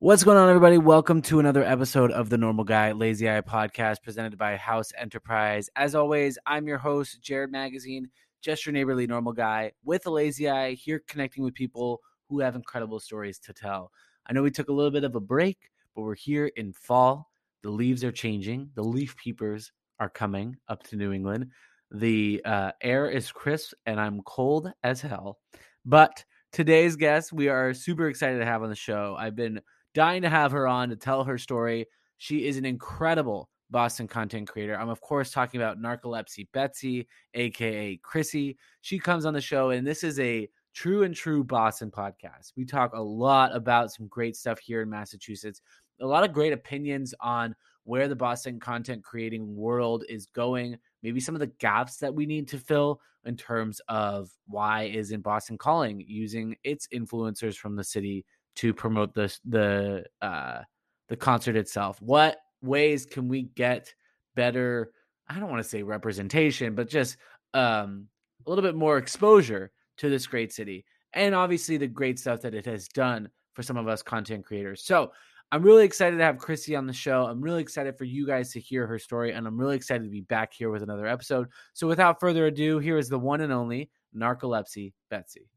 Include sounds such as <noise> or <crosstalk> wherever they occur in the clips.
What's going on, everybody? Welcome to another episode of the Normal Guy Lazy Eye podcast presented by House Enterprise. As always, I'm your host, Jared Magazine, just your neighborly normal guy with a lazy eye, here connecting with people who have incredible stories to tell. I know we took a little bit of a break, but we're here in fall. The leaves are changing, the leaf peepers are coming up to New England. The uh, air is crisp, and I'm cold as hell. But today's guest, we are super excited to have on the show. I've been dying to have her on to tell her story. She is an incredible Boston content creator. I'm, of course, talking about Narcolepsy Betsy, aka Chrissy. She comes on the show, and this is a true and true Boston podcast. We talk a lot about some great stuff here in Massachusetts, a lot of great opinions on where the Boston content creating world is going, maybe some of the gaps that we need to fill in terms of why isn't Boston calling using its influencers from the city to promote the the uh, the concert itself. What ways can we get better? I don't want to say representation, but just um, a little bit more exposure to this great city, and obviously the great stuff that it has done for some of us content creators. So I'm really excited to have Chrissy on the show. I'm really excited for you guys to hear her story, and I'm really excited to be back here with another episode. So without further ado, here is the one and only Narcolepsy Betsy.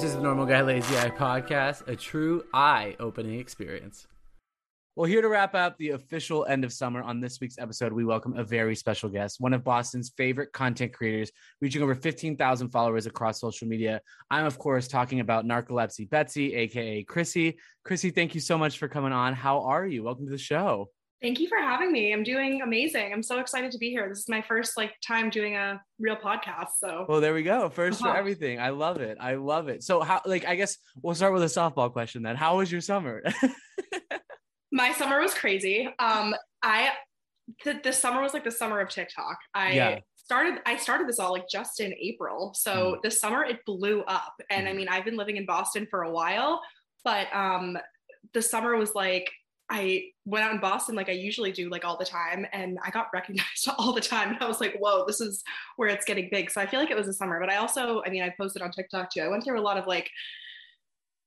This is the Normal Guy Lazy Eye podcast, a true eye opening experience. Well, here to wrap up the official end of summer on this week's episode, we welcome a very special guest, one of Boston's favorite content creators, reaching over 15,000 followers across social media. I'm, of course, talking about Narcolepsy Betsy, aka Chrissy. Chrissy, thank you so much for coming on. How are you? Welcome to the show. Thank you for having me. I'm doing amazing. I'm so excited to be here. This is my first like time doing a real podcast. So well, there we go. 1st uh-huh. for everything. I love it. I love it. So how like I guess we'll start with a softball question then. How was your summer? <laughs> my summer was crazy. Um, I the, the summer was like the summer of TikTok. I yeah. started I started this all like just in April. So mm. this summer it blew up. And. I mean, I've been living in Boston for a while, but um the summer was like I went out in Boston like I usually do, like all the time, and I got <laughs> recognized all the time. And I was like, whoa, this is where it's getting big. So I feel like it was a summer, but I also, I mean, I posted on TikTok too. I went through a lot of like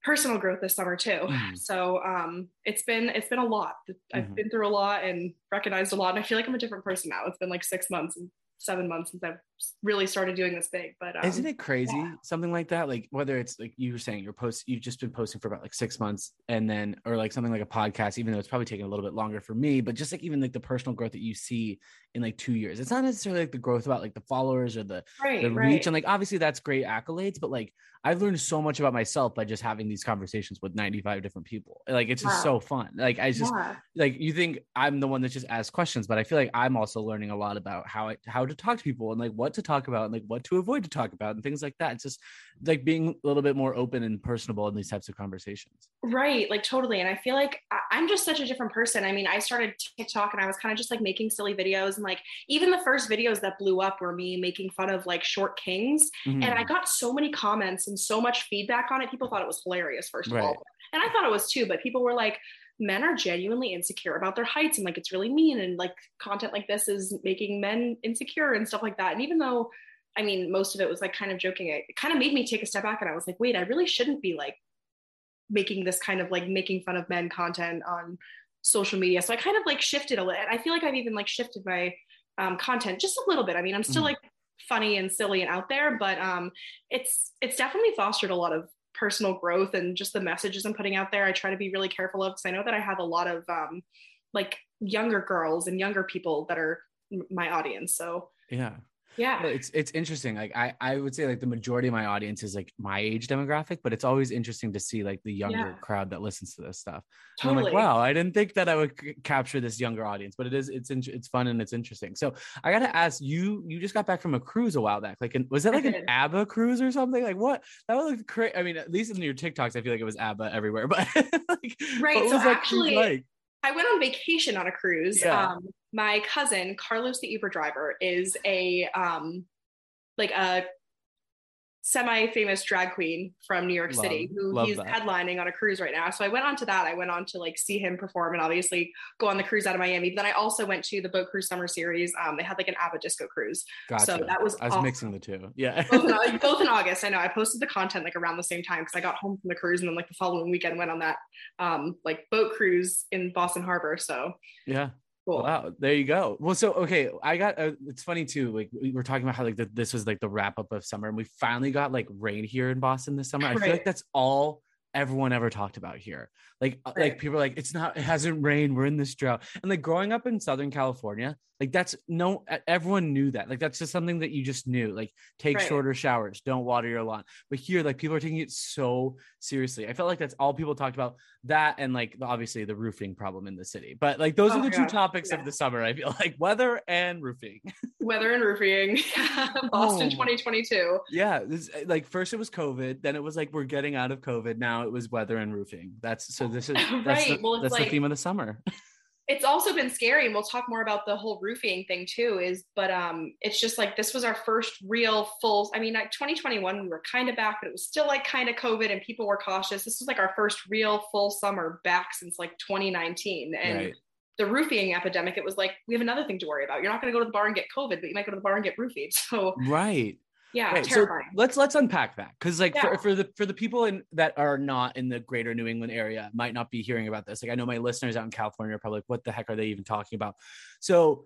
personal growth this summer too. Mm. So um, it's been it's been a lot. I've mm-hmm. been through a lot and recognized a lot, and I feel like I'm a different person now. It's been like six months, seven months since I've really started doing this big. But um, isn't it crazy? Yeah. Something like that, like whether it's like you were saying, you're post, you've just been posting for about like six months, and then or like something like a podcast, even though it's probably taking a little bit longer for me, but just like even like the personal growth that you see in like two years, it's not necessarily like the growth about like the followers or the right, the reach, right. and like obviously that's great accolades, but like I've learned so much about myself by just having these conversations with 95 different people. Like it's just so fun. Like I just yeah. like you think I'm the one that just asks questions, but I feel like I'm also learning a lot about how I how to talk to people and like what to talk about and like what to avoid to talk about and things like that. It's just like being a little bit more open and personable in these types of conversations. Right, like totally. And I feel like I'm just such a different person. I mean, I started TikTok and I was kind of just like making silly videos and like even the first videos that blew up were me making fun of like short kings, mm-hmm. and I got so many comments and so much feedback on it. People thought it was hilarious, first of right. all. And I thought it was too, but people were like, men are genuinely insecure about their heights and like it's really mean and like content like this is making men insecure and stuff like that. And even though I mean most of it was like kind of joking, it kind of made me take a step back and I was like, wait, I really shouldn't be like making this kind of like making fun of men content on social media. So I kind of like shifted a little. I feel like I've even like shifted my um, content just a little bit. I mean, I'm still mm. like funny and silly and out there, but um, it's it's definitely fostered a lot of personal growth and just the messages I'm putting out there. I try to be really careful of because I know that I have a lot of um, like younger girls and younger people that are my audience. So yeah, yeah it's it's interesting like i i would say like the majority of my audience is like my age demographic but it's always interesting to see like the younger yeah. crowd that listens to this stuff totally. i'm like wow i didn't think that i would c- capture this younger audience but it is it's in, it's fun and it's interesting so i gotta ask you you just got back from a cruise a while back like an, was that like an abba cruise or something like what that was like crazy i mean at least in your tiktoks i feel like it was abba everywhere <laughs> but like, right so actually like? I went on vacation on a cruise. Yeah. Um, my cousin Carlos, the Uber driver, is a um, like a semi-famous drag queen from New York Love- City who he's that. headlining on a cruise right now. So I went on to that. I went on to like see him perform and obviously go on the cruise out of Miami. But then I also went to the Boat Cruise Summer Series. Um, they had like an ABBA disco cruise. Gotcha. So that was I was awesome. mixing the two. Yeah. <laughs> both, in, <laughs> both in August. I know I posted the content like around the same time because I got home from the cruise and then like the following weekend went on that um like boat cruise in Boston Harbor. So yeah. Cool. Wow, there you go. Well, so okay, I got. Uh, it's funny too. Like we were talking about how like the, this was like the wrap up of summer, and we finally got like rain here in Boston this summer. I feel like that's all everyone ever talked about here. Like uh, like people are like, it's not. It hasn't rained. We're in this drought. And like growing up in Southern California, like that's no. Everyone knew that. Like that's just something that you just knew. Like take Right. shorter showers. Don't water your lawn. But here, like people are taking it so seriously. I felt like that's all people talked about. That and like obviously the roofing problem in the city. But like those Oh are the two gosh, topics yeah. of the summer. I feel like weather and roofing. <laughs> Weather and roofing, <laughs> Boston Oh. 2022. yeah, this like first it was COVID, then it was like we're getting out of COVID. Now it was weather and roofing. That's so this is <laughs> that's, Right, the, well, it's that's the theme of the summer. <laughs> It's also been scary, and we'll talk more about the whole roofing thing too. Is but um, it's just like this was our first real full. I mean, like 2021, we were kind of back, but it was still like kind of COVID, and people were cautious. This was like our first real full summer back since like 2019, and Right. the roofing epidemic. It was like we have another thing to worry about. You're not going to go to the bar and get COVID, but you might go to the bar and get roofied. <laughs> So Right. Yeah, Right. So let's let's unpack that because like for, Yeah. for the for the people in that are not in the greater New England area might not be hearing about this. Like I know my listeners out in California are probably like, what the heck are they even talking about? So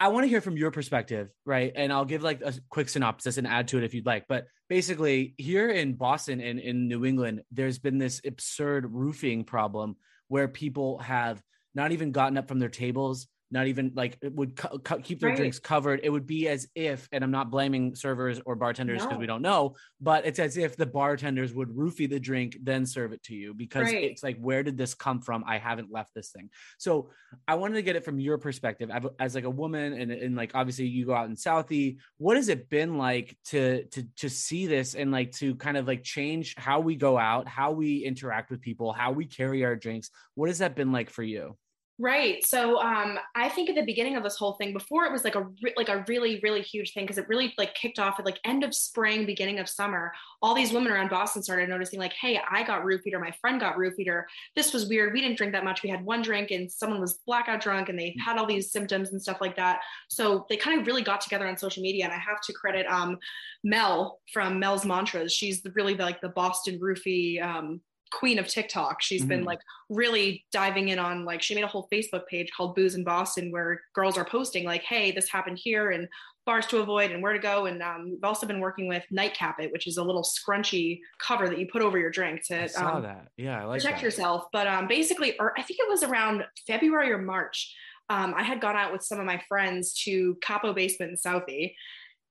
I want to hear from your perspective, right? And I'll give like a quick synopsis and add to it if you'd like. But basically, here in Boston and in New England, there's been this absurd roofing problem where people have not even gotten up from their tables, not even like it would cu- cu- keep their Right. drinks covered. It would be as if, and I'm not blaming servers or bartenders because No. we don't know, but it's as if the bartenders would roofie the drink, then serve it to you because Right. it's like, where did this come from? I haven't left this thing. So I wanted to get it from your perspective as- as like a woman and, and like obviously you go out in Southie. What has it been like to to to see this and like to kind of like change how we go out, how we interact with people, how we carry our drinks? What has that been like for you? Right. So um, I think at the beginning of this whole thing, before it was like a re- like a really really huge thing because it really like kicked off at like end of spring, beginning of summer. All these women around Boston started noticing like, hey, I got roofied or my friend got roofied or this was weird. We didn't drink that much. We had one drink and someone was blackout drunk and they had all these symptoms and stuff like that. So they kind of really got together on social media. And I have to credit um, Mel from Mel's Mantras. She's really the, like the Boston roofie. Um, queen of TikTok. She's been Mhm. like really diving in on like she made a whole Facebook page called Booze in Boston where girls are posting like, hey, this happened here and bars to avoid and where to go. And um, we've also been working with Nightcap It, which is a little scrunchy cover that you put over your drink to I saw um, that. Yeah, I like protect that. yourself. But um, basically, or I think it was around February or March. Um, I had gone out with some of my friends to Capo Basement in Southie.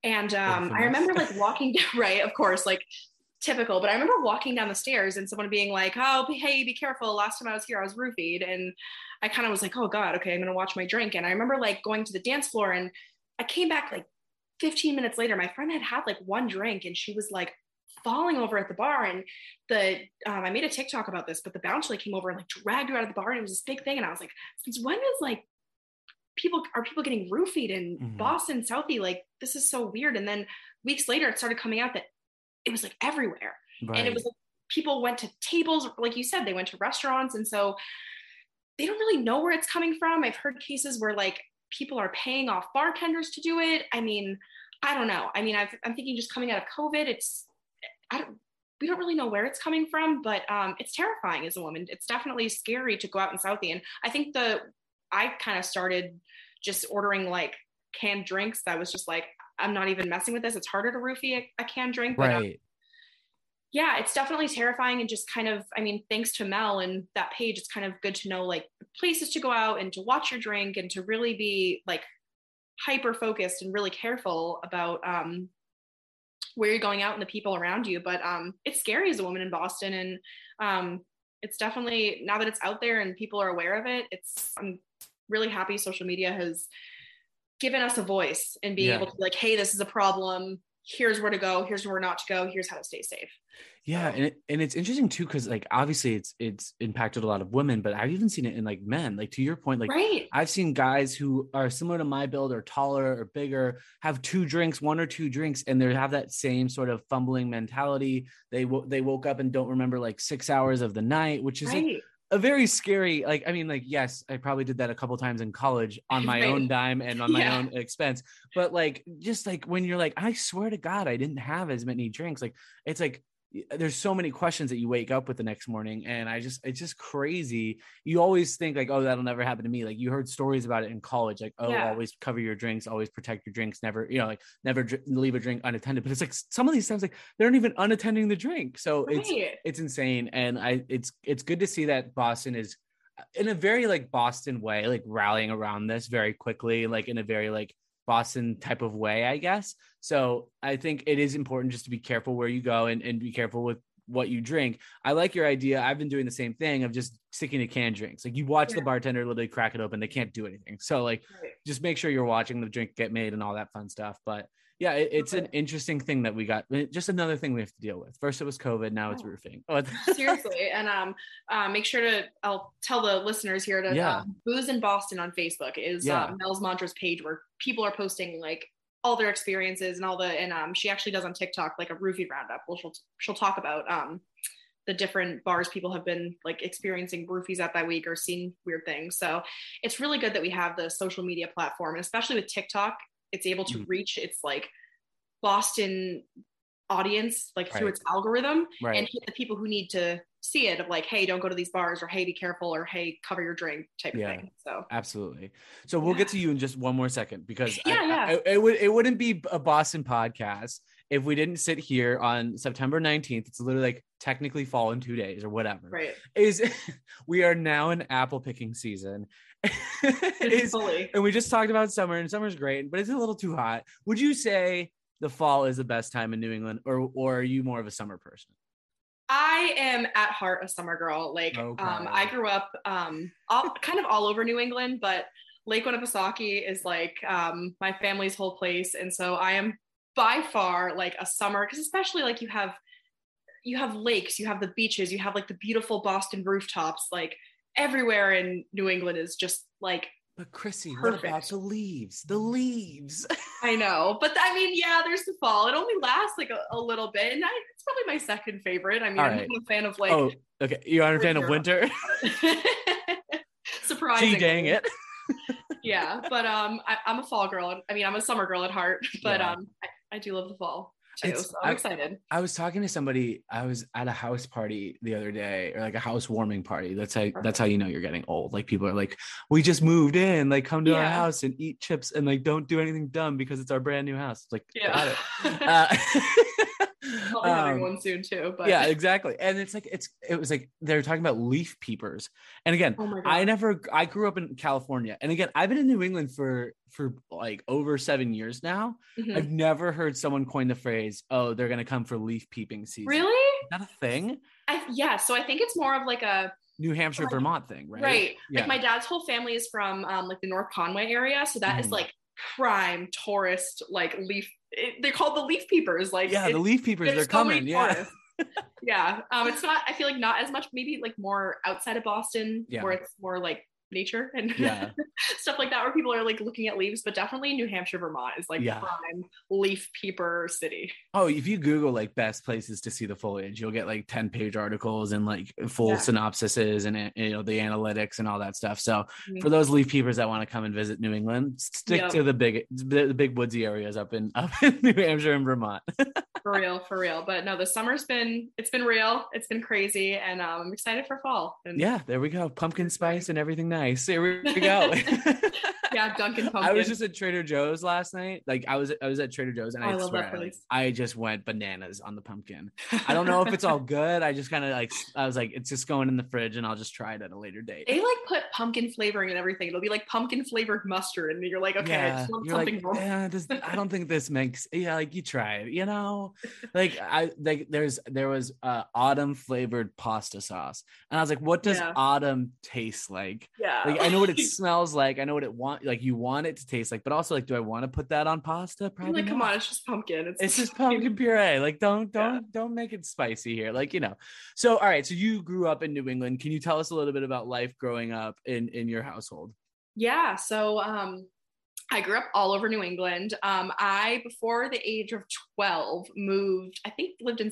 And um, I remember like <laughs> walking down, <laughs> right, of course, like typical, but I remember walking down the stairs and someone being like, oh, hey, be careful. Last time I was here, I was roofied. And I kind of was like, oh God, okay, I'm going to watch my drink. And I remember like going to the dance floor and I came back like 15 minutes later. My friend had had like one drink and she was like falling over at the bar. And the, um, I made a TikTok about this, but the bouncer like came over and like dragged her out of the bar. And it was this big thing. And I was like, since when is like, people are people getting roofied in Mhm. Boston, Southie? Like, this is so weird. And then weeks later, it started coming out that it was like everywhere. Right. and it was like people went to tables like you said they went to restaurants. And so they don't really know where it's coming from. I've heard cases where like people are paying off bartenders to do it. I mean i don't know. I mean I've, i'm thinking just coming out of covid it's i don't we don't really know where it's coming from but um, it's terrifying as a woman. It's definitely scary to go out in southie. And i think the i kind of started just ordering like canned drinks that was just like i'm not even messing with this it's harder to roofie a, a canned drink but um, right. yeah, it's definitely terrifying and just kind of, I mean, thanks to Mel and that page, it's kind of good to know like places to go out and to watch your drink and to really be like hyper focused and really careful about um, where you're going out and the people around you. But um, it's scary as a woman in Boston. And um, it's definitely, now that it's out there and people are aware of it, it's, I'm really happy social media has given us a voice and being Yeah. able to be like, hey, this is a problem here's where to go, here's where not to go, here's how to stay safe. Yeah, and it, and it's interesting too because like obviously it's it's impacted a lot of women, but I've even seen it in like men. Like to your point, like right. I've seen guys who are similar to my build or taller or bigger have two drinks, one or two drinks, and they have that same sort of fumbling mentality. They w- they woke up and don't remember like six hours of the night, which is right. like, a very scary like i mean like yes i probably did that a couple times in college on <laughs> my right. own dime and on my yeah. own expense but like just like when you're like i swear to god i didn't have as many drinks like it's like there's so many questions that you wake up with the next morning and i just it's just crazy you always think like oh that'll never happen to me like you heard stories about it in college like oh yeah. always cover your drinks always protect your drinks never you know like never dr- leave a drink unattended but it's like some of these times like they aren't even unattending the drink so right. it's it's insane and i it's it's good to see that boston is uh, in a very like boston way like rallying around this very quickly like in a very like Boston type of way, I guess. So I think it is important just to be careful where you go and, and be careful with what you drink. I like your idea. I've been doing the same thing of just sticking to canned drinks. Like you watch yeah. the bartender literally crack it open, they can't do anything. So like right. just make sure you're watching the drink get made and all that fun stuff. But yeah, it, it's an interesting thing that we got. Just another thing we have to deal with. First it was COVID, now it's roofing. <laughs> Oh. Seriously, and um, uh, make sure to. I'll tell the listeners here to yeah. Um, Booze in Boston on Facebook is yeah. uh, Mel's Mantras page where people are posting like all their experiences and all the and um she actually does on TikTok like a roofie roundup. Well, she'll she'll talk about um the different bars people have been like experiencing roofies at that week or seeing weird things. So it's really good that we have the social media platform, and especially with TikTok, it's able to mm. reach its like Boston audience like right. through its algorithm right. and hit the people who need to see it of like hey don't go to these bars or hey be careful or hey cover your drink type yeah, of thing so absolutely so we'll yeah. get to you in just one more second because yeah, I, yeah. I, it would it wouldn't be a boston podcast if we didn't sit here on september 19th it's literally like technically fall in two days or whatever right is <laughs> we are now in apple picking season <laughs> is, and we just talked about summer, and summer's great, but it's a little too hot. Would you say the fall is the best time in New England, or or are you more of a summer person? I am at heart a summer girl. Like, okay. um, I grew up um, all, kind of all over New England, but Lake Winnipesaukee is like um, my family's whole place, and so I am by far like a summer because especially like you have you have lakes, you have the beaches, you have like the beautiful Boston rooftops, like everywhere in New England is just like but Chrissy, perfect. what about the leaves? The leaves. <laughs> I know, but I mean, yeah, there's the fall. It only lasts like a, a little bit, and I, it's probably my second favorite. I mean, I'm a fan of like. Oh, okay. You are a fan of winter. <laughs> Surprising. dang it. <laughs> yeah, but um, I, am a fall girl. I mean, I'm a summer girl at heart, but yeah. um, I, I do love the fall too. so I'm I, excited. I was talking to somebody. I was at a house party the other day, or like a housewarming party. That's how that's how you know you're getting old. Like people are like, we just moved in. Like come to yeah. our house and eat chips and like don't do anything dumb because it's our brand new house. Like yeah. got it. <laughs> uh, <laughs> um, having one soon too. But yeah, exactly. And it's like it's it was like they were talking about leaf peepers. And again, oh I never I grew up in California. And again, I've been in New England for for like over seven years now. Mm-hmm. I've never heard someone coin the phrase, "Oh, they're gonna come for leaf peeping season." Really? Is that a thing? I, yeah. So I think it's more of like a New Hampshire, like, Vermont thing, right? Right. Yeah. Like my dad's whole family is from um, like the North Conway area, so that mm. is mm-hmm. like prime tourist like leaf. It, they're called the leaf peepers. Like yeah, the leaf peepers. They're coming. Yeah. <laughs> yeah. Um, it's not. I feel like not as much. Maybe like more outside of Boston, yeah. where it's more like nature and yeah. <laughs> stuff like that where people are like looking at leaves but definitely new hampshire vermont is like yeah. prime leaf peeper city oh if you google like best places to see the foliage you'll get like 10 page articles and like full yeah. synopsises and you know the analytics and all that stuff so mm-hmm. for those leaf peepers that want to come and visit new england stick yep. to the big the big woodsy areas up in <laughs> up in new hampshire and vermont <laughs> for real for real but no the summer's been it's been real it's been crazy and um, i'm excited for fall and yeah there we go pumpkin spice and everything nice nice. Here we <laughs> go. <laughs> yeah, Dunkin' Pumpkin. I was just at Trader Joe's last night. Like I was, I was at Trader Joe's, and oh, I, I swear, like, I just went bananas on the pumpkin. I don't know if it's all <laughs> good. I just kind of like, I was like, it's just going in the fridge, and I'll just try it at a later date. They like put pumpkin flavoring and everything. It'll be like pumpkin flavored mustard, and you're like, okay, yeah, I just want something. Like, yeah, this, I don't think this makes. Yeah, like you try it, you know. know? like I like there's there was uh autumn flavored pasta sauce. And I was like, what does Yeah. autumn taste like? Yeah. Like I know what it <laughs> smells like. I know what it want like you want it to taste like, but also like, do I want to put that on pasta? Probably like, come on, it's just pumpkin. It's, It's just pumpkin puree. Like, don't don't don't make it spicy here. Like, you know. So, all right. So you grew up in New England. Can you tell us a little bit about life growing up in in your household? Yeah. So um I grew up all over New England. Um, I, before the age of 12, moved, I think lived in,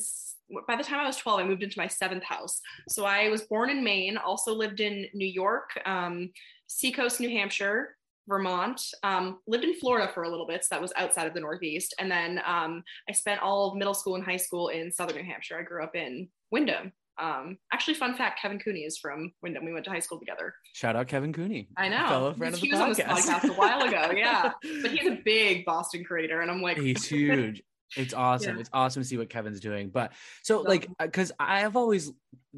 by the time I was 12, I moved into my seventh house. So I was born in Maine, also lived in New York, um, Seacoast, New Hampshire, Vermont, um, lived in Florida for a little bit. So that was outside of the Northeast. And then um, I spent all of middle school and high school in Southern New Hampshire. I grew up in Windham. Um, actually, fun fact Kevin Cooney is from Windham. We went to high school together. Shout out Kevin Cooney. I know. Fellow friend of the he was on this podcast. podcast a while ago. <laughs> Yeah. But he's a big Boston creator. And I'm like, He's <laughs> huge. It's awesome. Yeah. It's awesome to see what Kevin's doing. But so So- like because I have always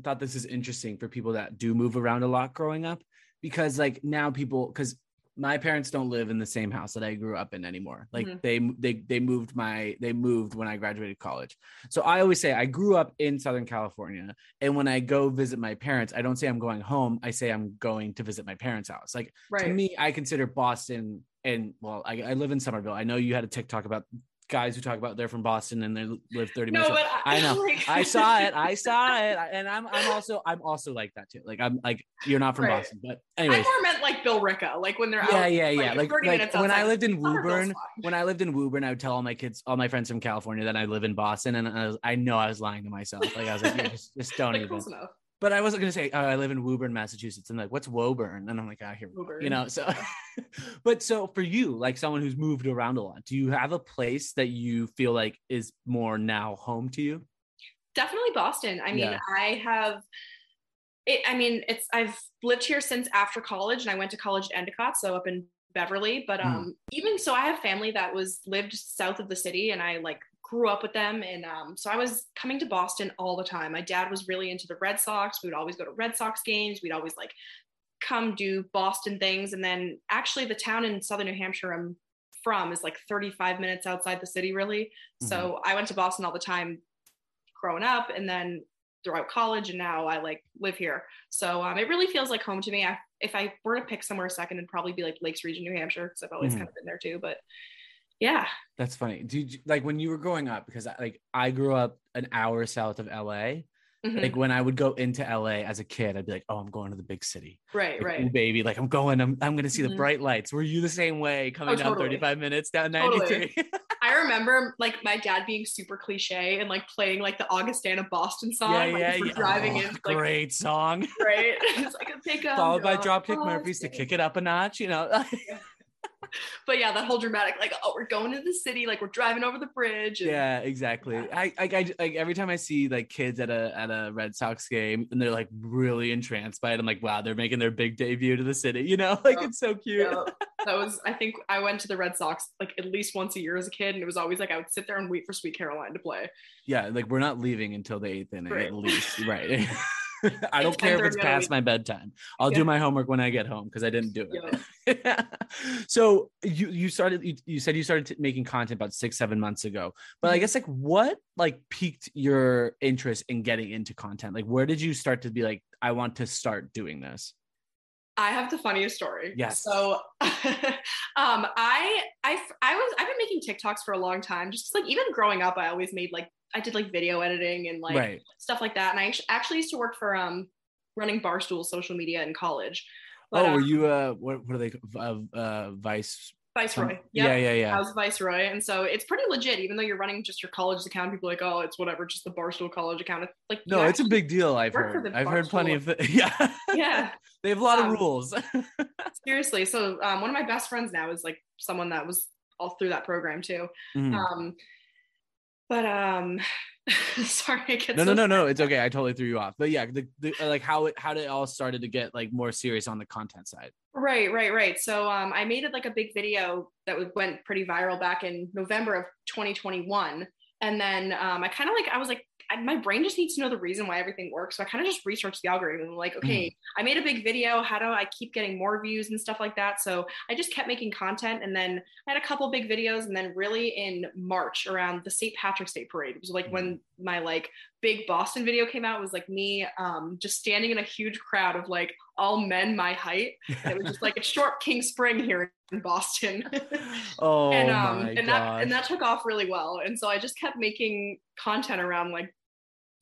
thought this is interesting for people that do move around a lot growing up because like now people because my parents don't live in the same house that I grew up in anymore. Like Mhm. they they they moved my they moved when I graduated college. So I always say I grew up in Southern California and when I go visit my parents, I don't say I'm going home. I say I'm going to visit my parents' house. Like to me, I consider Boston and well, I, I live in Somerville. I know you had a TikTok about guys who talk about they're from Boston and they live 30 No, minutes. away. but I <laughs> know. like- I saw it. I <laughs> saw it. And I'm I'm also I'm also like that too. Like I'm like you're not from Right. Boston, but anyway. I more meant like Billerica, like when they're Yeah, out. yeah, yeah. Like 30 like when I lived in Woburn, when I lived in Woburn, I would tell all my kids, all my friends from California that I live in Boston, and I, was, I know I was lying to myself. Like I was like, yeah, just, just <laughs> don't Like, even. But I wasn't gonna say oh, I live in Woburn, Massachusetts, and like what's Woburn? And I'm like, ah, here we go. You know. So, <laughs> but so for you, like someone who's moved around a lot, do you have a place that you feel like is more now home to you? Definitely Boston. I mean, Yeah. I have. It, I mean, it's I've lived here since after college, and I went to college at Endicott, so up in Beverly. But Mm. um, even so, I have family that was lived south of the city, and I like grew up with them, and um, so I was coming to Boston all the time. My dad was really into the Red Sox. We would always go to Red Sox games. We'd always like come do Boston things, and then actually the town in southern New Hampshire I'm from is like 35 minutes outside the city, really. So I went to Boston all the time growing up and then throughout college and now I like live here. So um, it really feels like home to me. I, if I were to pick somewhere second, it'd probably be like Lakes Region, New Hampshire, because I've always Mhm. kind of been there too. But yeah, That's funny. Did you, like when you were growing up? Because I- like I grew up an hour south of LA. Mhm. Like when I would go into LA as a kid, I'd be like, "Oh, I'm going to the big city." right, Like, right. Baby, like I'm going. I'm I'm gonna see the Mhm. bright lights. Were you the same way coming down totally. 35 minutes down Totally. 93? <laughs> I remember like my dad being super cliche and like playing like the Augustana Boston song. yeah, like, yeah, yeah. driving Oh, in, like great song. right. <laughs> it's like a up. Followed by Dropkick off. Murphys to kick it up a notch. You know. <laughs> <laughs> But yeah, that whole dramatic, like, oh, we're going to the city, like we're driving over the bridge. and- yeah, exactly. Yeah. I, I, I like every time I see like kids at a at a Red Sox game and they're like really entranced by it. I'm like, wow, they're making their big debut to the city. You know, <laughs> like Yeah. it's so cute. Yeah, <laughs> that was I think I went to the Red Sox like at least once a year as a kid, and it was always like I would sit there and wait for Sweet Caroline to play. Yeah, like we're not leaving until the eighth inning Right. at least, right? <laughs> I don't care if it's past my bedtime. I'll Yeah. do my homework when I get home because I didn't do Yeah. it. <laughs> so you you started you, you said you started t- making content about six seven months ago, but I Mhm. guess like what like piqued your interest in getting into content? Like where did you start to be like I want to start doing this? I have the funniest story. Yes. So, <laughs> um, I I I was I've been making TikToks for a long time. Just like even growing up, I always made like I did like video editing and like right. stuff like that. And I actually used to work for um running Barstool social media in college. oh, um, were you uh what what are they uh, uh vice? Viceroy? Yeah, Yep. yeah, yeah. I was viceroy, and so it's pretty legit. Even though you're running just your college account, people are like, oh, it's whatever, just the Barstool college account. It's like No, it's a big deal. I've heard. I've heard plenty of <laughs> yeah. yeah, they have a lot of Um, rules. <laughs> seriously. So um, one of my best friends now is like someone that was all through that program too. Mhm. Um, but um, <laughs> sorry, I get no, so no, no, no. It's okay. I totally threw you off. But yeah, the, the like how it how it all started to get like more serious on the content side. Right, right, right. So um, I made it like a big video that went pretty viral back in November of 2021. and then um, I kind of like I was like my brain just needs to know the reason why everything works. So I kind of just researched the algorithm. Like, okay, mm. I made a big video. How do I keep getting more views and stuff like that? So I just kept making content. And then I had a couple big videos. And then really in March around the St. Patrick's Day parade, it was like mm. when my like big Boston video came out. It was like me um, just standing in a huge crowd of like all men my height. And it was just like a short King Spring here in Boston. <laughs> oh and um my and that and that took off really well. And so I just kept making content around like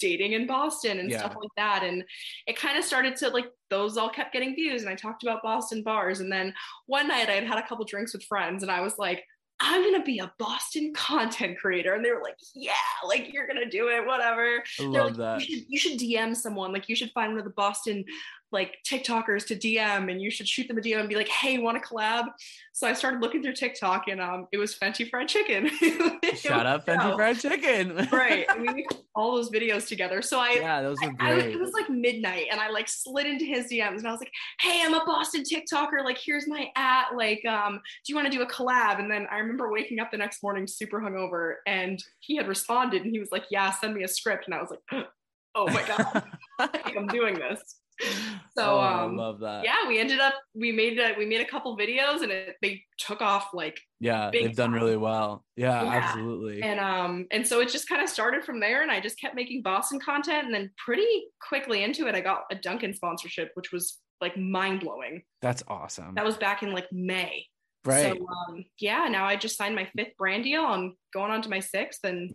dating in Boston and yeah. stuff like that. And it kind of started to like those all kept getting views. And I talked about Boston bars. And then one night I had had a couple drinks with friends and I was like, I'm gonna be a Boston <laughs> content creator. And they were like, Yeah, like you're gonna do it, whatever. I love like, that. You should, you should DM someone, like you should find one of the Boston like TikTokers to DM and you should shoot them a DM and be like, hey, want to collab? So I started looking through TikTok and um, it was Fenty Fried Chicken. <laughs> Shut up, Fenty Fried Chicken. <laughs> right. And we made all those videos together. So I, yeah, those were great. I, I, it was like midnight and I like slid into his DMs and I was like, hey, I'm a Boston TikToker. Like, here's my at. Like, um, do you want to do a collab? And then I remember waking up the next morning super hungover and he had responded and he was like, yeah, send me a script. And I was like, <gasps> oh my God, <laughs> I'm doing this. <laughs> so oh, um, love that. Yeah, we ended up we made a, we made a couple videos and it, they took off like yeah they've time. done really well. Yeah, yeah, absolutely. And um and so it just kind of started from there and I just kept making Boston content and then pretty quickly into it I got a Dunkin' sponsorship which was like mind blowing. That's awesome. That was back in like May. Right. So um, yeah, now I just signed my fifth brand deal. I'm going on to my sixth, and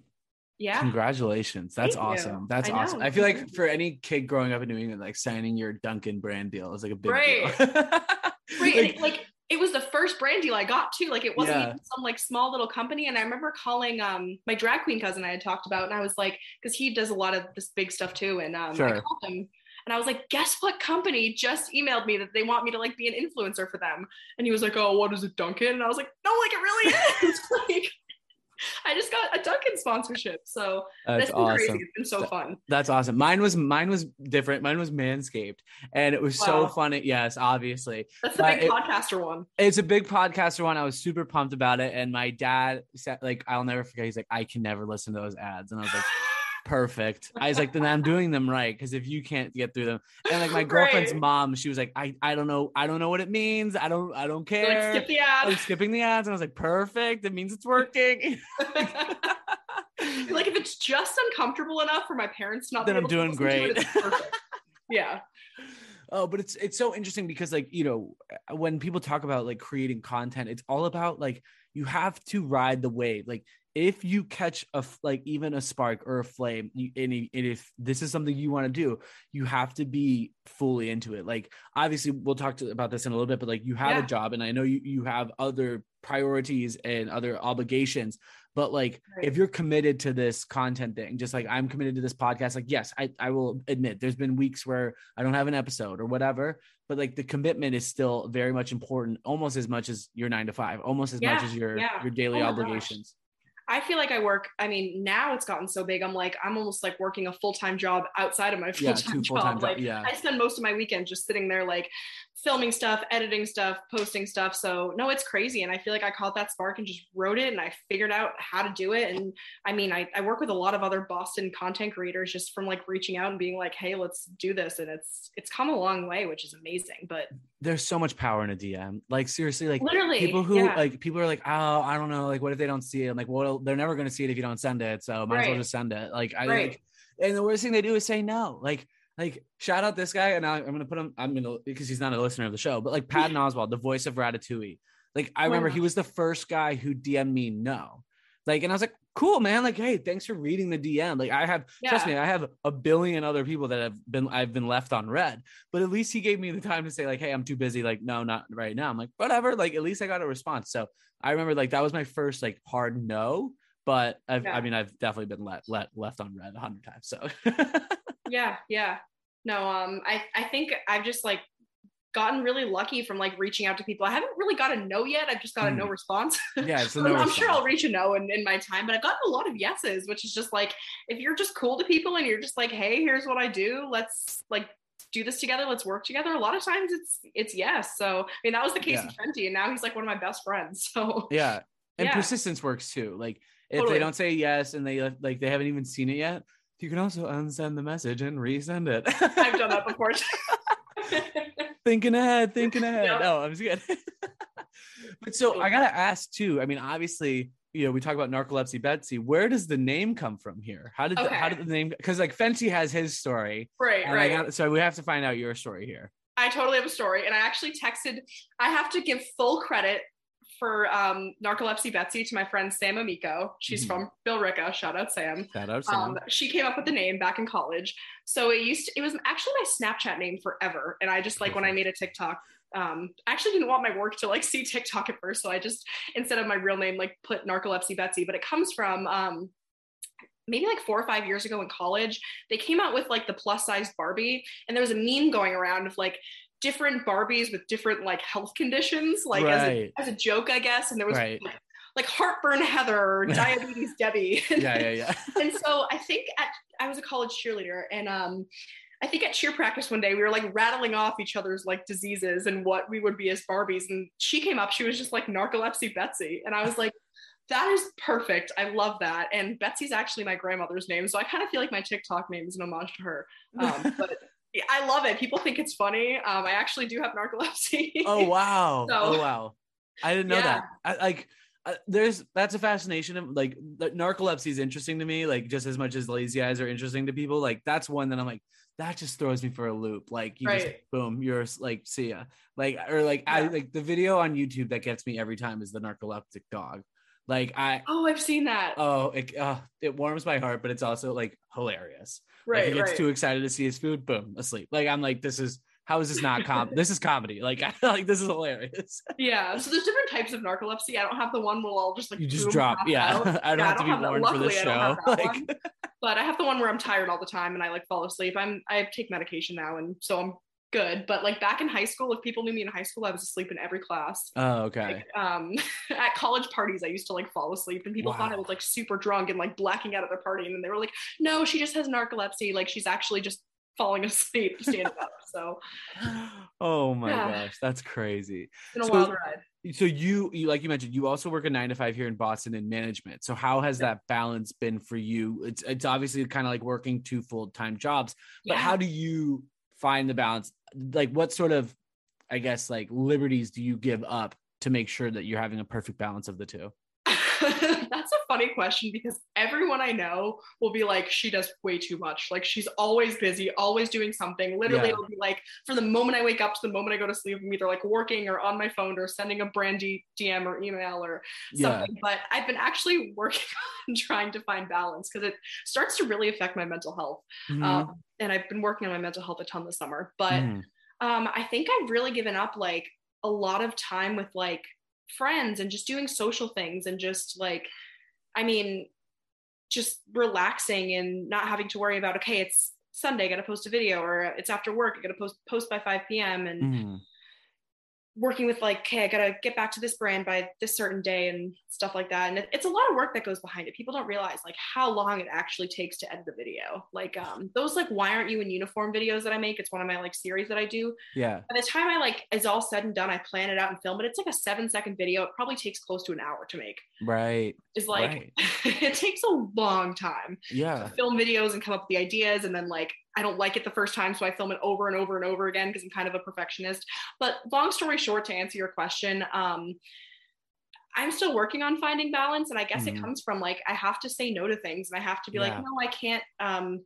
yeah congratulations that's Thank awesome you. that's I awesome know. i feel like for any kid growing up in new england like signing your dunkin brand deal is like a big right. deal right <laughs> like, like, it was the first brand deal i got too like it wasn't yeah. even some like small little company and i remember calling um my drag queen cousin i had talked about and i was like because he does a lot of this big stuff too and um sure. i called him and I was like, guess what company just emailed me that they want me to like be an influencer for them? And he was like, oh, what is it, Dunkin'? And I was like, no, like it really <laughs> is. <laughs> like <laughs> I just got a Dunkin' sponsorship. So that's awesome. Crazy. It's been so fun. That's awesome. Mine was mine was different. Mine was Manscaped, and it was wow. so funny. Yes, obviously. That's the big it, podcaster one. It's a big podcaster one. I was super pumped about it, and my dad said, like, I'll never forget. He's like, I can never listen to those ads, and I was like perfect. I was like, then I'm doing them right because if you can't get through them, and like my <laughs> girlfriend's mom, she was like, I I don't know, I don't know what it means. I don't I don't care. Like, skip the ads. Like skipping the ads, and I was like, perfect. It means it's working. <laughs> like if it's just uncomfortable enough for my parents not, then I'm doing great. It, yeah. Oh, but it's it's so interesting because like you know when people talk about like creating content, it's all about like you have to ride the wave. Like if you catch a like even a spark or a flame you, and, and if this is something you want to do you have to be fully into it like obviously we'll talk to, about this in a little bit but like you have yeah. a job and i know you, you have other priorities and other obligations but like right. if you're committed to this content thing just like i'm committed to this podcast like yes I, I will admit there's been weeks where i don't have an episode or whatever but like the commitment is still very much important almost as much as your nine to five almost as yeah. much as your yeah. your daily oh obligations gosh. I feel like I work. I mean, now it's gotten so big. I'm like, I'm almost like working a full time job outside of my full time yeah, job. Like, yeah. I spend most of my weekend just sitting there, like filming stuff, editing stuff, posting stuff. So no, it's crazy. And I feel like I caught that spark and just wrote it, and I figured out how to do it. And I mean, I, I work with a lot of other Boston content creators just from like reaching out and being like, hey, let's do this. And it's it's come a long way, which is amazing. But there's so much power in a DM. Like seriously, like literally people who yeah. like people are like, oh, I don't know, like what if they don't see it? I'm like, well, they're never gonna see it if you don't send it. So might right. as well just send it. Like I right. like, and the worst thing they do is say no. Like like shout out this guy, and I, am gonna put him. I'm gonna because he's not a listener of the show, but like Patton <laughs> Oswalt, the voice of Ratatouille. Like I remember he was the first guy who DM'd me no. Like, and I was like, cool, man. Like, hey, thanks for reading the DM. Like, I have yeah. trust me, I have a billion other people that have been I've been left on read, but at least he gave me the time to say, like, hey, I'm too busy. Like, no, not right now. I'm like, whatever. Like, at least I got a response. So I remember like that was my first like hard no. But I've, yeah. I mean, I've definitely been let, let left on read a hundred times. So <laughs> yeah, yeah. No, um, I, I think I've just like gotten really lucky from like reaching out to people. I haven't really got a no yet. I've just got a no mm. response. <laughs> Yeah, it's a <laughs> no I'm response. sure I'll reach a no in, in my time, but I've gotten a lot of yeses, which is just like if you're just cool to people and you're just like, hey, here's what I do. Let's like do this together. Let's work together. A lot of times it's it's yes. So I mean that was the case yeah. with Fenty, and now he's like one of my best friends. <laughs> So yeah, and yeah. persistence works too. Like if Totally. they don't say yes and they like they haven't even seen it yet, you can also unsend the message and resend it. I've done that before. Thinking ahead, thinking <laughs> ahead. Yep. No, I'm just kidding. <laughs> but so I gotta ask too. I mean, obviously, you know, we talk about narcolepsy Betsy. Where does the name come from here? How did the, how did the name? Because like Fenty has his story, right, and right. I got so we have to find out your story here. I totally have a story. And I actually texted, I have to give full credit for um, Narcolepsy Betsy to my friend Sam Amico. She's Mhm. from Billerica. Shout out Sam. Shout out Sam. Um, she came up with the name back in college. So it used to, it was actually my Snapchat name forever. And I just like when I made a TikTok, um, I actually didn't want my work to like see <laughs> TikTok at first. So I just, instead of my real name, like put Narcolepsy Betsy, but it comes from, um, maybe like four or five years ago in college, they came out with like the plus size Barbie, and there was a meme going around of like different Barbies with different like health conditions, like as, a, as a joke, I guess. And there was Right. like, like heartburn Heather or <laughs> diabetes Debbie. yeah, yeah, yeah. <laughs> and so I think at, I was a college cheerleader, and um, I think at cheer practice one day we were like rattling off each other's like diseases and what we would be as Barbies. And she came up, she was just like narcolepsy Betsy, and I was like. That is perfect. I love that. And Betsy's actually my grandmother's name. So I kind of feel like my TikTok name is an homage to her. Um, <laughs> but I love it. People think it's funny. Um, I actually do have narcolepsy. oh wow. <laughs> So- oh wow. I didn't know Yeah. that. I like. Uh, there's that's a fascination of like narcolepsy is interesting to me like just as much as lazy eyes are interesting to people like that's one that i'm like that just throws me for a loop like you just boom you're like see ya like or like i like the video on youtube that gets me every time is the narcoleptic dog like i oh, I've seen that. oh it, uh, it warms my heart but it's also like hilarious like right, he gets right. too excited to see his food boom asleep like i'm like this is how is this not com this is comedy like I <laughs> like this is hilarious <laughs> Yeah, so there's different types of narcolepsy. I don't have the one where I'll just like you just drop yeah <laughs> i don't Yeah, have to be have warned for this Luckily, I don't have show like. But I have the one where I'm tired all the time and I like fall asleep. I'm I take medication now and so I'm good. But like back in high school, if people knew me in high school, I was asleep in every class. oh okay Like, um, <laughs> at college parties, I used to like fall asleep, and people thought I was like super drunk and like blacking out at their party, and then they were like, "No, she just has narcolepsy. Like she's actually just falling <laughs> asleep, standing up." So <gasps> oh my Yeah. gosh that's crazy it's been a So- wild ride. so you, you like you mentioned you also work a nine to five here in boston in management so how has Yeah. that balance been for you it's it's obviously kind of like working two full-time jobs but Yeah. how do you find the balance. Like what sort of i guess like liberties do you give up to make sure that you're having a perfect balance of the two <laughs> funny question because everyone I know will be like, she does way too much. Like she's always busy, always doing something. Literally, Yeah. it'll be like from the moment I wake up to the moment I go to sleep, I'm either like working or on my phone or sending a brandy DM or email or yeah something. But I've been actually <laughs> working on trying to find balance because it starts to really affect my mental health. Mhm. Um, and I've been working on my mental health a ton this summer. But Mhm. um, I think I've really given up like a lot of time with like friends and just doing social things and just like, I mean, just relaxing and not having to worry about, okay, it's Sunday, gotta post a video, or it's after work, I gotta post post by 5 p.m. and Mhm. Working with like, okay, I gotta get back to this brand by this certain day and stuff like that. And it, it's a lot of work that goes behind it. People don't realize like how long it actually takes to edit a video. Like um, those like why aren't you in uniform videos that I make? It's one of my like series that I do. yeah By the time I like is all said and done, I plan it out and film it. It's like a seven second video. It probably takes close to an hour to make. right It's like Right. <laughs> it takes a long time yeah to film videos and come up with the ideas and then like I don't like it the first time, so I film it over and over and over again because I'm kind of a perfectionist. But long story short, to answer your question, um, I'm still working on finding balance, and I guess Mhm. it comes from like I have to say no to things, and I have to be Yeah. like, no, I can't um,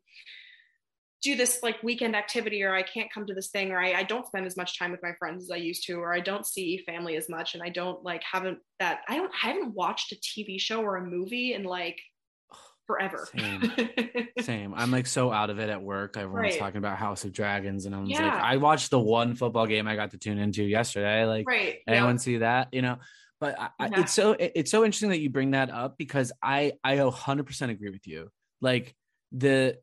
do this like weekend activity, or I can't come to this thing, or I, I don't spend as much time with my friends as I used to, or I don't see family as much, and I don't like haven't that I don't I haven't watched a TV show or a movie in like forever. Same. <laughs> Same. I'm like so out of it at work. Everyone's Right. talking about House of Dragons, and I was like, I watched the one football game I got to tune into yesterday. Like, right. yeah. anyone see that? You know, but I, I, it's so it- it's so interesting that you bring that up because I I 100 percent agree with you. Like the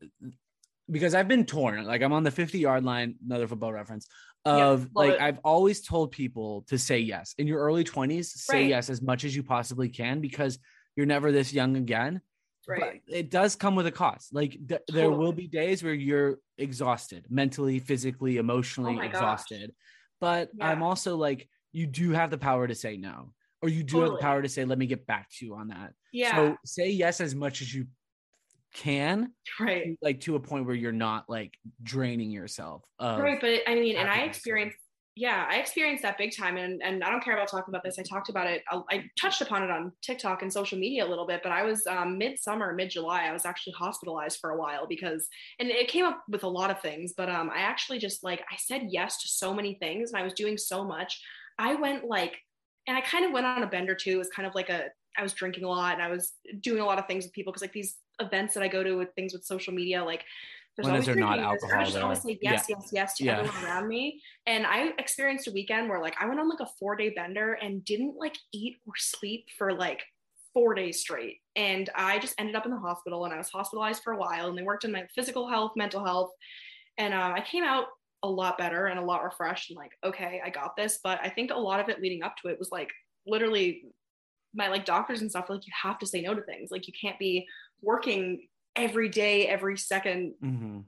because I've been torn. Like I'm on the 50 yard line. Another football reference. Of love like it. I've always told people to say yes in your early 20s. Say Right. yes as much as you possibly can because you're never this young again Right. but it does come with a cost. Like th- there will be days where you're exhausted, mentally, physically, emotionally Oh my gosh. exhausted. But I'm also like, you do have the power to say no. or you do totally. have the power to say, let me get back to you on that. Yeah. So say yes as much as you can right like to a point where you're not like draining yourself right but i mean and i experienced yeah i experienced that big time and, and i don't care about talking about this i talked about it I, I touched upon it on tiktok and social media a little bit but i was um, midsummer mid-july i was actually hospitalized for a while because and it came up with a lot of things but um, i actually just like i said yes to so many things and i was doing so much. I went like and i kind of went on a bender too it was kind of like a I was drinking a lot and I was doing a lot of things with people because like these events that I go to with things with social media, like there's when always not alcohol. I just always say yes, yeah. yes, yes to yeah. everyone around me. And I experienced a weekend where like I went on like a four day bender and didn't like eat or sleep for like four days straight. And I just ended up in the hospital and I was hospitalized for a while and they worked in my physical health, mental health. And uh, I came out a lot better and a lot refreshed and like, okay, I got this. But I think a lot of it leading up to it was like literally my like doctors and stuff like you have to say no to things like you can't be working every day every 2nd mm-hmm.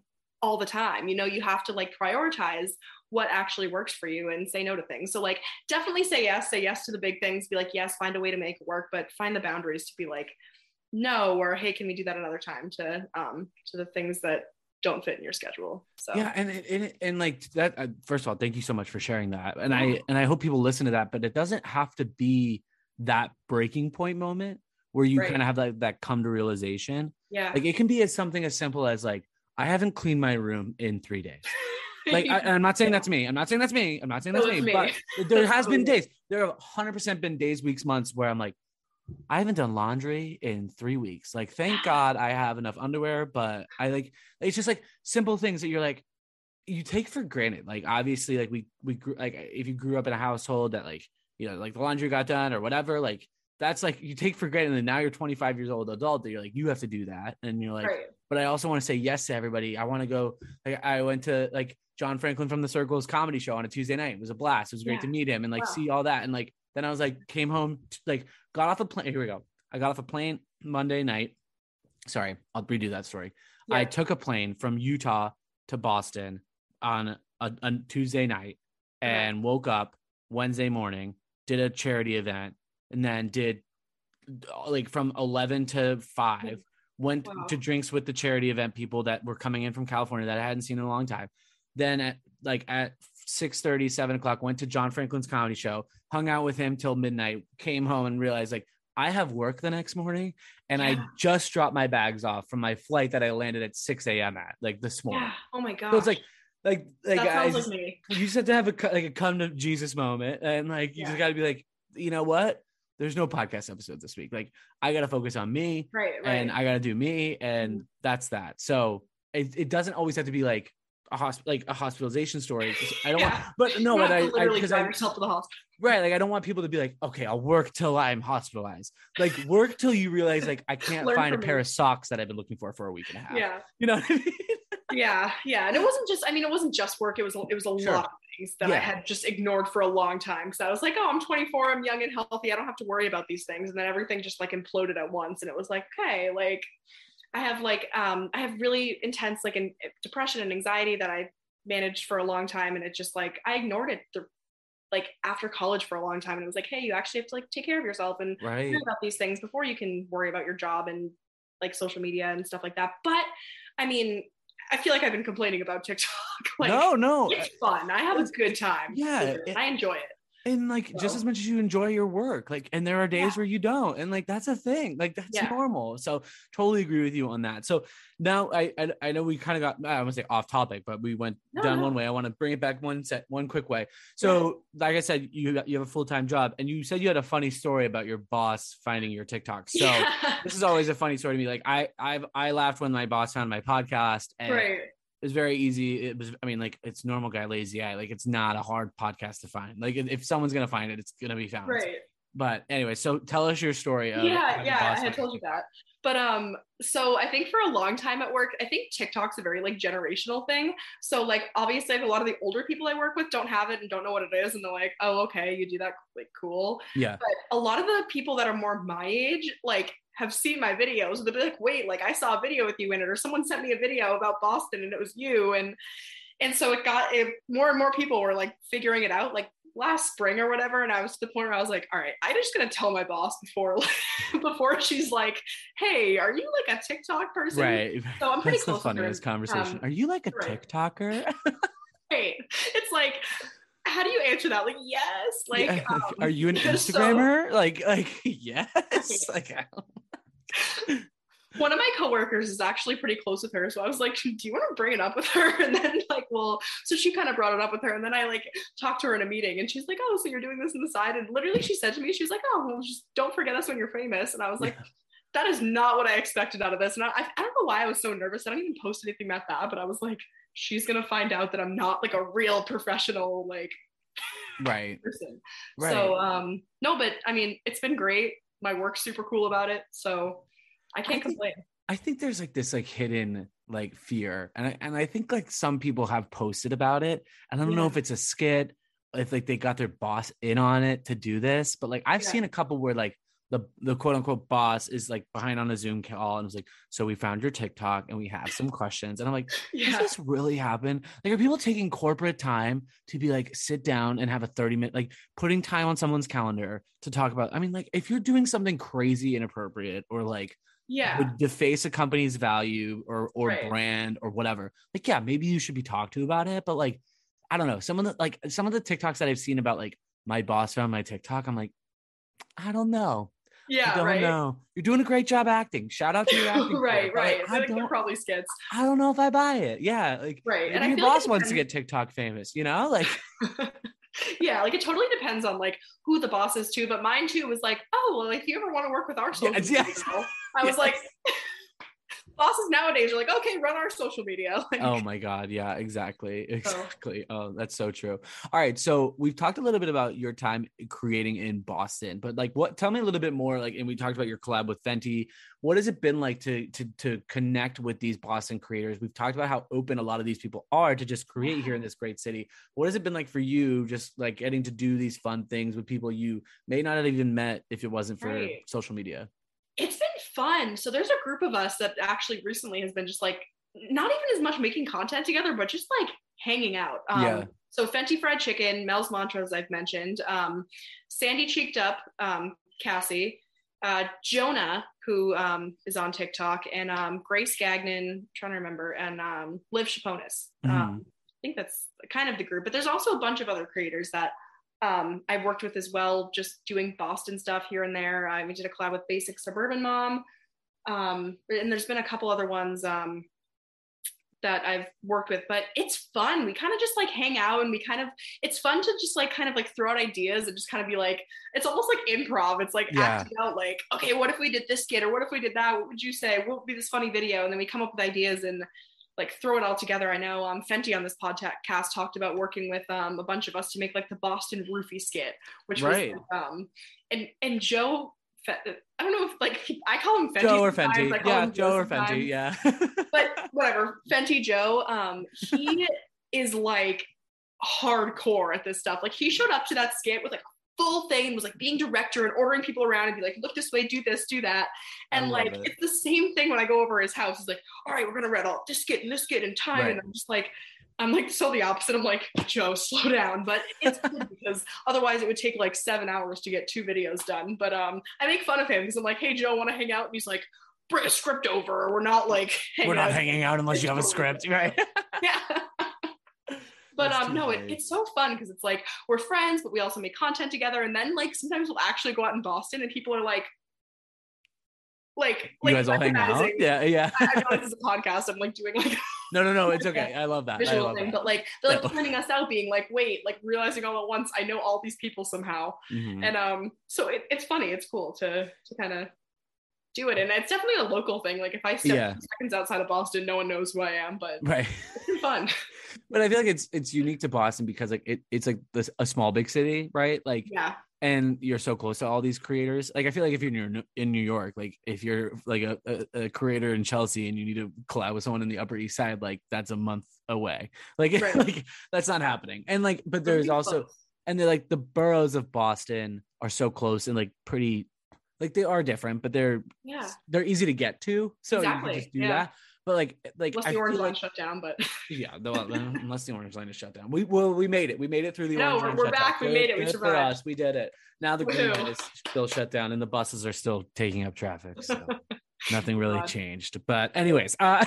all the time you know you have to like prioritize what actually works for you and say no to things so like definitely say yes say yes to the big things be like yes find a way to make it work but find the boundaries to be like no or hey can we do that another time to um to the things that don't fit in your schedule so yeah and and, and like that uh, first of all thank you so much for sharing that and i and i hope people listen to that but it doesn't have to be that breaking point moment where you right. kind of have that, that come to realization. Yeah. Like it can be as something as simple as like, I haven't cleaned my room in three days. <laughs> Like, I, am not saying that's me. I'm not saying that's me. I'm not saying that's me, me, but there has been <laughs> days, there have 100% been days, weeks, months where I'm like, I haven't done laundry in three weeks. Like, thank God I have enough underwear, but I like, it's just like simple things that you're like, you take for granted. Like, obviously, like we, we grew, like, if you grew up in a household that like, you know, like the laundry got done or whatever, like that's like you take for granted and now you're 25 years old adult that you're like, you have to do that. And you're like, right. but I also want to say yes to everybody. I want to go, like, I went to like John Franklin from the Circles comedy show on a Tuesday night. It was a blast. It was great yeah. to meet him and like wow. see all that. And like, then I was like, came home, like got off a plane. Here we go. I got off a plane Monday night. Sorry, I'll redo that story. Yeah. I took a plane from Utah to Boston on a, a Tuesday night and woke up Wednesday morning did a charity event, and then did like from 11 to 5 went wow. to drinks with the charity event people that were coming in from california that i hadn't seen in a long time then at like at 6 30 7 o'clock went to john franklin's comedy show hung out with him till midnight came home and realized like i have work the next morning and yeah. i just dropped my bags off from my flight that i landed at 6 a.m at like this morning yeah. oh my god so it's like like like I just, like you just have to have a like a come to Jesus moment, and like you yeah. just got to be like, you know what? There's no podcast episode this week. Like I got to focus on me, right, right. and I got to do me, and mm-hmm. that's that. So it, it doesn't always have to be like a hospital like a hospitalization story. I don't yeah. want, but no, but I because I, yourself to the hospital. Right, like I don't want people to be like, okay, I'll work till I'm hospitalized. Like work till you realize like I can't find a me. pair of socks that I've been looking for for a week and a half. Yeah, you know. I mean? <laughs> yeah, yeah, and it wasn't just. I mean, it wasn't just work. It was it was a sure. lot things that yeah. I had just ignored for a long time because I was like, oh, I'm 24, I'm young and healthy, I don't have to worry about these things, and then everything just like imploded at once, and it was like, okay, like I have like um I have really intense like in, depression and anxiety that I managed for a long time, and it just like I ignored it. Th- like after college for a long time and it was like hey you actually have to like take care of yourself and right. about these things before you can worry about your job and like social media and stuff like that but i mean I feel like I've been complaining about TikTok. <laughs> like, no, no, it's fun. I have a good time. Yeah, it, I enjoy it and like so. just as much as you enjoy your work like and there are days yeah. where you don't and like that's a thing like that's yeah. normal so totally agree with you on that so now i i, I know we kind of got i want to say off topic but we went no, down no. one way i want to bring it back one set one quick way so yeah. like i said you you have a full-time job and you said you had a funny story about your boss finding your tiktok <laughs> so this is always a funny story to me like i i've i laughed when my boss found my podcast and right it was very easy. It was, I mean, like it's normal guy lazy eye. Like it's not a hard podcast to find. Like if someone's gonna find it, it's gonna be found. Right. But anyway, so tell us your story. yeah, yeah, I had told you that. But um, so I think for a long time at work, I think TikTok's a very like generational thing. So like obviously, like, a lot of the older people I work with don't have it and don't know what it is, and they're like, "Oh, okay, you do that, like cool." Yeah. But a lot of the people that are more my age, like have seen my videos they'll be like wait like i saw a video with you in it or someone sent me a video about boston and it was you and and so it got it, more and more people were like figuring it out like last spring or whatever, and I was to the point where I was like, all right, I'm just gonna tell my boss before <laughs> before she's like, hey, are you like a TikTok person? Right. So I'm <laughs> pretty That's close. the funniest conversation. Um, are you like a right. TikToker? <laughs> right. It's like how do you answer that? Like, yes. Like, <laughs> yeah. um, are you an <laughs> Instagrammer? So, like, like, <laughs> yes. like, one of my coworkers is actually pretty close with her. So I was like, do you want to bring it up with her? And then like, well, so she kind of brought it up with her. And then I like talked to her in a meeting and she's like, oh, so you're doing this on the side. And literally she said to me, she was like, oh, well, just don't forget us when you're famous. And I was like, yeah. that is not what I expected out of this. And I, I don't know why I was so nervous. I don't even post anything about that, but I was like, she's to find out that I'm not like a real professional, like right <laughs> person. Right. So um, no, but I mean, it's been great. My work's super cool about it. So I can't I think, complain. I think there's like this like hidden like fear, and I, and I think like some people have posted about it. And I don't yeah. know if it's a skit, if like they got their boss in on it to do this, but like I've yeah. seen a couple where like the the quote unquote boss is like behind on a Zoom call and was like, "So we found your TikTok and we have some questions." And I'm like, <laughs> yeah. "Does this really happen? Like, are people taking corporate time to be like sit down and have a 30 minute like putting time on someone's calendar to talk about? I mean, like if you're doing something crazy inappropriate or like yeah would deface a company's value or or right. brand or whatever like yeah maybe you should be talked to about it but like i don't know some of the like some of the tiktoks that i've seen about like my boss found my tiktok i'm like i don't know yeah, I don't right. know. You're doing a great job acting. Shout out to your acting. <laughs> right, right. I, I don't, probably skits. I don't know if I buy it. Yeah, like right. And your boss like wants to get TikTok famous. You know, like <laughs> yeah, like it totally depends on like who the boss is too. But mine too was like, oh, well, like if you ever want to work with our social yes, <laughs> yes. I was yes. like, bosses nowadays are like, okay, run our social media. <laughs> Like, oh my God. Yeah, exactly. Exactly. Oh. oh, that's so true. All right. So we've talked a little bit about your time creating in Boston, but like what tell me a little bit more, like, and we talked about your collab with Fenty. What has it been like to to to connect with these Boston creators? We've talked about how open a lot of these people are to just create here in this great city. What has it been like for you just like getting to do these fun things with people you may not have even met if it wasn't for right. social media? it's been fun. So there's a group of us that actually recently has been just like not even as much making content together, but just like hanging out. Um, yeah. So Fenty Fried Chicken, Mel's Mantras, I've mentioned, um, Sandy Cheeked Up, um, Cassie, uh, Jonah, who um, is on TikTok, and um, Grace Gagnon, I'm trying to remember, and um, Liv Chaponis. Mm-hmm. Um, I think that's kind of the group, but there's also a bunch of other creators that um, I've worked with as well, just doing Boston stuff here and there. I, we did a collab with Basic Suburban Mom. Um, and there's been a couple other ones um, that I've worked with, but it's fun. We kind of just like hang out and we kind of, it's fun to just like kind of like throw out ideas and just kind of be like, it's almost like improv. It's like yeah. acting out like, okay, what if we did this skit or what if we did that? What would you say? What would be this funny video? And then we come up with ideas and like throw it all together. I know um, Fenty on this podcast talked about working with um, a bunch of us to make like the Boston Roofie skit, which right. was um, and and Joe. I don't know if like I call him Fenty. Joe or Fenty, yeah, Joe or Fenty, yeah. <laughs> but whatever, Fenty Joe. Um, he <laughs> is like hardcore at this stuff. Like he showed up to that skit with like full thing and was like being director and ordering people around and be like, look this way, do this, do that. And like it. it's the same thing when I go over his house. He's like, all right, we're gonna read all this skit and this skit in time. Right. And I'm just like, I'm like so the opposite. I'm like, Joe, slow down. But it's good <laughs> because otherwise it would take like seven hours to get two videos done. But um I make fun of him because I'm like, hey Joe, want to hang out? And he's like, bring a script over. We're not like we're not hanging out unless you have a <laughs> script, right? yeah. But um, no, it, it's so fun because it's like we're friends, but we also make content together. And then like sometimes we'll actually go out in Boston and people are like, like, you guys all hang out. Yeah, yeah. I, <laughs> I know this is a podcast. I'm like doing like <laughs> no, no, no. It's <laughs> okay. I love that. Visual love thing, that. but like they're like no. pointing us out, being like, wait, like realizing all at once, I know all these people somehow, mm-hmm. and um, so it, it's funny. It's cool to to kind of do it. And it's definitely a local thing. Like if I step yeah. seconds outside of Boston, no one knows who I am, but right. it's fun. But I feel like it's it's unique to Boston because like it, it's like this a small big city, right? Like yeah. And you're so close to all these creators. Like I feel like if you're in, in New York, like if you're like a, a, a, creator in Chelsea and you need to collab with someone in the Upper East Side, like that's a month away. <laughs> Like, right. <laughs> like that's not happening. And like, but there's also, close. and they're like the boroughs of Boston are so close and like pretty like they are different, but they're yeah they're easy to get to. So exactly. you can just do yeah. that. But like like unless the orange line like, shut down. But <laughs> yeah, the, unless the orange line is shut down, we well we made it. We made it through the no, orange line. we're back. Down. We made it. We survived. For us, we did it. Now the green line is still shut down, and the buses are still taking up traffic. So <laughs> nothing really God. changed. But anyways, uh,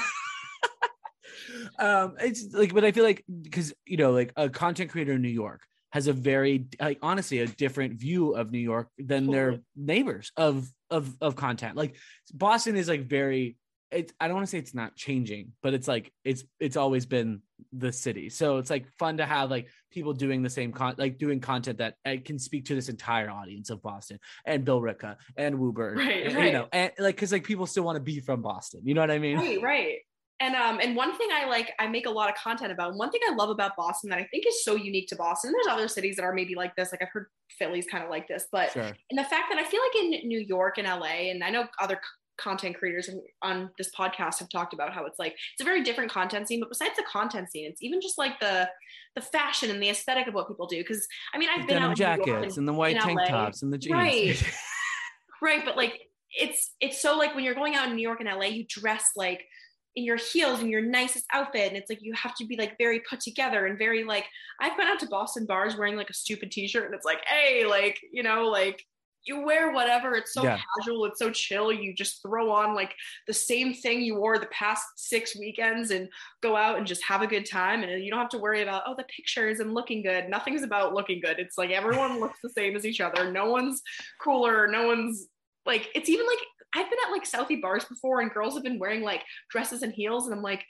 <laughs> um, it's like, but I feel like because you know, like a content creator in New York has a very like honestly a different view of New York than totally. their neighbors of of of content. Like Boston is like very it's I don't want to say it's not changing, but it's like it's it's always been the city. So it's like fun to have like people doing the same con like doing content that uh, can speak to this entire audience of Boston and Billerica and Woburn. Right, and, right. You know, and like because like people still want to be from Boston. You know what I mean? Right, right. And um, and one thing I like, I make a lot of content about. One thing I love about Boston that I think is so unique to Boston. There's other cities that are maybe like this. Like I've heard Philly's kind of like this, but sure. and the fact that I feel like in New York and LA, and I know other content creators on this podcast have talked about how it's like it's a very different content scene but besides the content scene it's even just like the the fashion and the aesthetic of what people do. Because i mean i've the been out jackets and, and the white tank LA. tops and the jeans. Right. <laughs> Right but like it's it's so like when you're going out in new york and la you dress like in your heels and your nicest outfit and it's like you have to be like very put together and very like i've been out to boston bars wearing like a stupid t-shirt and it's like hey like you know like you wear whatever it's so yeah. casual it's so chill you just throw on like the same thing you wore the past six weekends and go out and just have a good time and you don't have to worry about oh the pictures and looking good nothing's about looking good it's like everyone looks the same as each other no one's cooler no one's like it's even like I've been at like Southie bars before and girls have been wearing like dresses and heels and I'm like,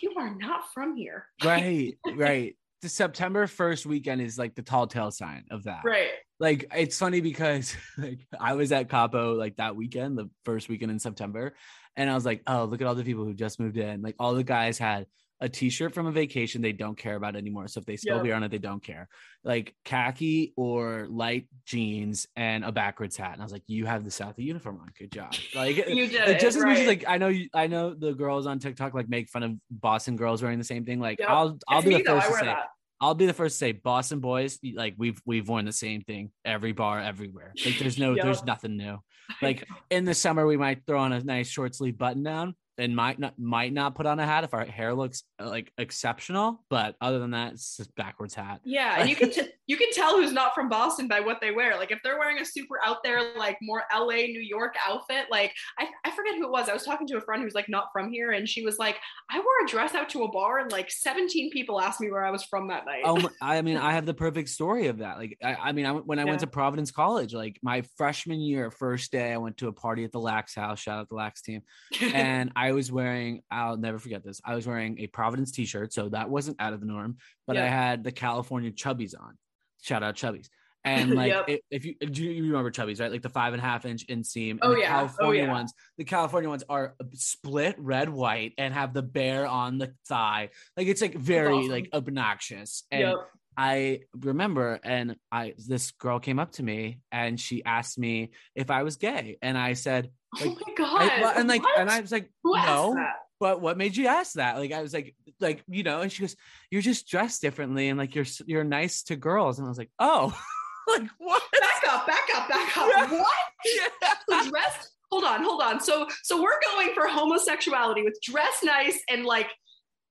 you are not from here. <laughs> Right, right. The September 1st weekend is like the tall tale sign of that. Right. Like it's funny because <laughs> like I was at Capo like that weekend, the first weekend in September, and I was like, oh, look at all the people who just moved in. Like all the guys had a t-shirt from a vacation they don't care about anymore. So if they spill yep. beer on it, they don't care. Like khaki or light jeans and a backwards hat. And I was like, you have the Southie uniform on. Good job. Like <laughs> you did like, just it, as right. much as like I know you, I know the girls on TikTok like make fun of Boston girls wearing the same thing. Like yep. I'll I'll it's be the first to say that. I'll be the first to say Boston boys, like we've we've worn the same thing every bar, everywhere. Like there's no <laughs> Yep. there's nothing new. Like in the summer we might throw on a nice short sleeve button down and might not might not put on a hat if our hair looks uh, like exceptional. But other than that, it's just backwards hat. Yeah, <laughs> and you can t- you can tell who's not from Boston by what they wear. Like if they're wearing a super out there, like more LA, New York outfit. Like I, I forget who it was. I was talking to a friend who's like not from here, and she was like, I wore a dress out to a bar, and like 17 people asked me where I was from that night. Oh, I mean, I <laughs> have the perfect story of that. Like, I, I mean, I, when I Yeah. went to Providence College, like my freshman year, first day, I went to a party at the Lax House. Shout out to the Lax team, <laughs> and I was wearing. I'll never forget this. I was wearing a Providence T-shirt, so that wasn't out of the norm. But I had the California Chubbies on. Shout out Chubbies. And <laughs> like, Yep. if, if you do, you remember Chubbies, right? Like the five and a half inch inseam. And Oh, the yeah. Oh, California yeah. ones. The California ones are split red white and have the bear on the thigh. Like it's like very awesome. like obnoxious. And Yep. I remember, and I this girl came up to me and she asked me if I was gay, and I said, oh my god! I, and like, What? and I was like, Who no, but what made you ask that? Like, I was like, like you know, and she goes, you're just dressed differently, and like you're you're nice to girls, and I was like, oh, <laughs> like what? Back up! Back up! Back up! Yeah. What? Yeah. So dress. Hold on, hold on. So, so we're going for homosexuality with dress nice and like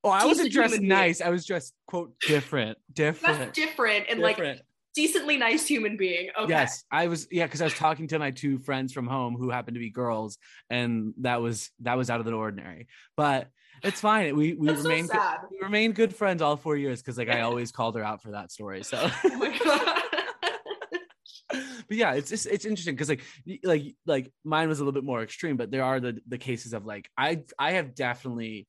Oh, I wasn't dressed being. nice. I was dressed quote different, different, different and like different. Decently nice human being. Okay. Yes, I was. Yeah, because I was talking to my two friends from home who happened to be girls, and that was that was out of the ordinary. But it's fine. We we That's so remained sad. we remained good friends all four years because like I <laughs> always called her out for that story. So, Oh my god. <laughs> but yeah, it's just it's interesting because like like like mine was a little bit more extreme, but there are the the cases of like I I have definitely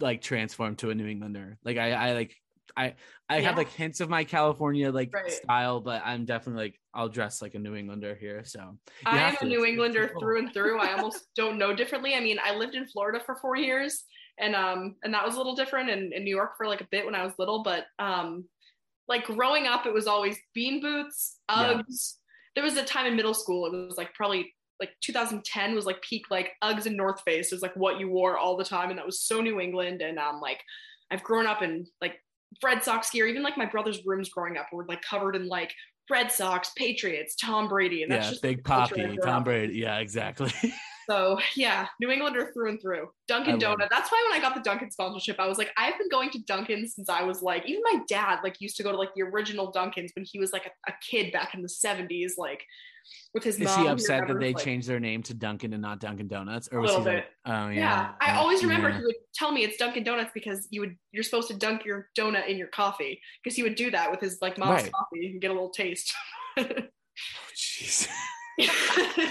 like transformed to a New Englander. Like I I like. I I Yeah. have like hints of my California like Right. style, but I'm definitely like I'll dress like a New Englander here. So you I am a. New Englander cool. through and through. I almost <laughs> don't know differently. I mean, I lived in Florida for four years, and um, and that was a little different, and in New York for like a bit when I was little. But um, like growing up, it was always bean boots, Yeah. Uggs. There was a time in middle school. It was like probably like 2010 was like peak like Uggs and North Face is like what you wore all the time, and that was so New England. And um, like I've grown up in like Red Sox gear. Even like my brother's rooms growing up were like covered in like Red Sox, Patriots, Tom Brady, and that's yeah, just Big Papi, Tom Brady. Yeah, exactly. <laughs> So yeah, New Englander through and through. Dunkin' Donut. That's why when I got the Dunkin' sponsorship, I was like, I've been going to Dunkin' since I was like, even my dad like used to go to like the original Dunkins when he was like a, a kid back in the 70s, like with his Is he upset that they like, changed their name to Dunkin' and not Dunkin' Donuts? Or was he bit. like, oh yeah. Yeah, I always remember yeah. he would tell me it's Dunkin' Donuts because you would you're supposed to dunk your donut in your coffee because he would do that with his like mom's Right. coffee and get a little taste. Oh, jeez.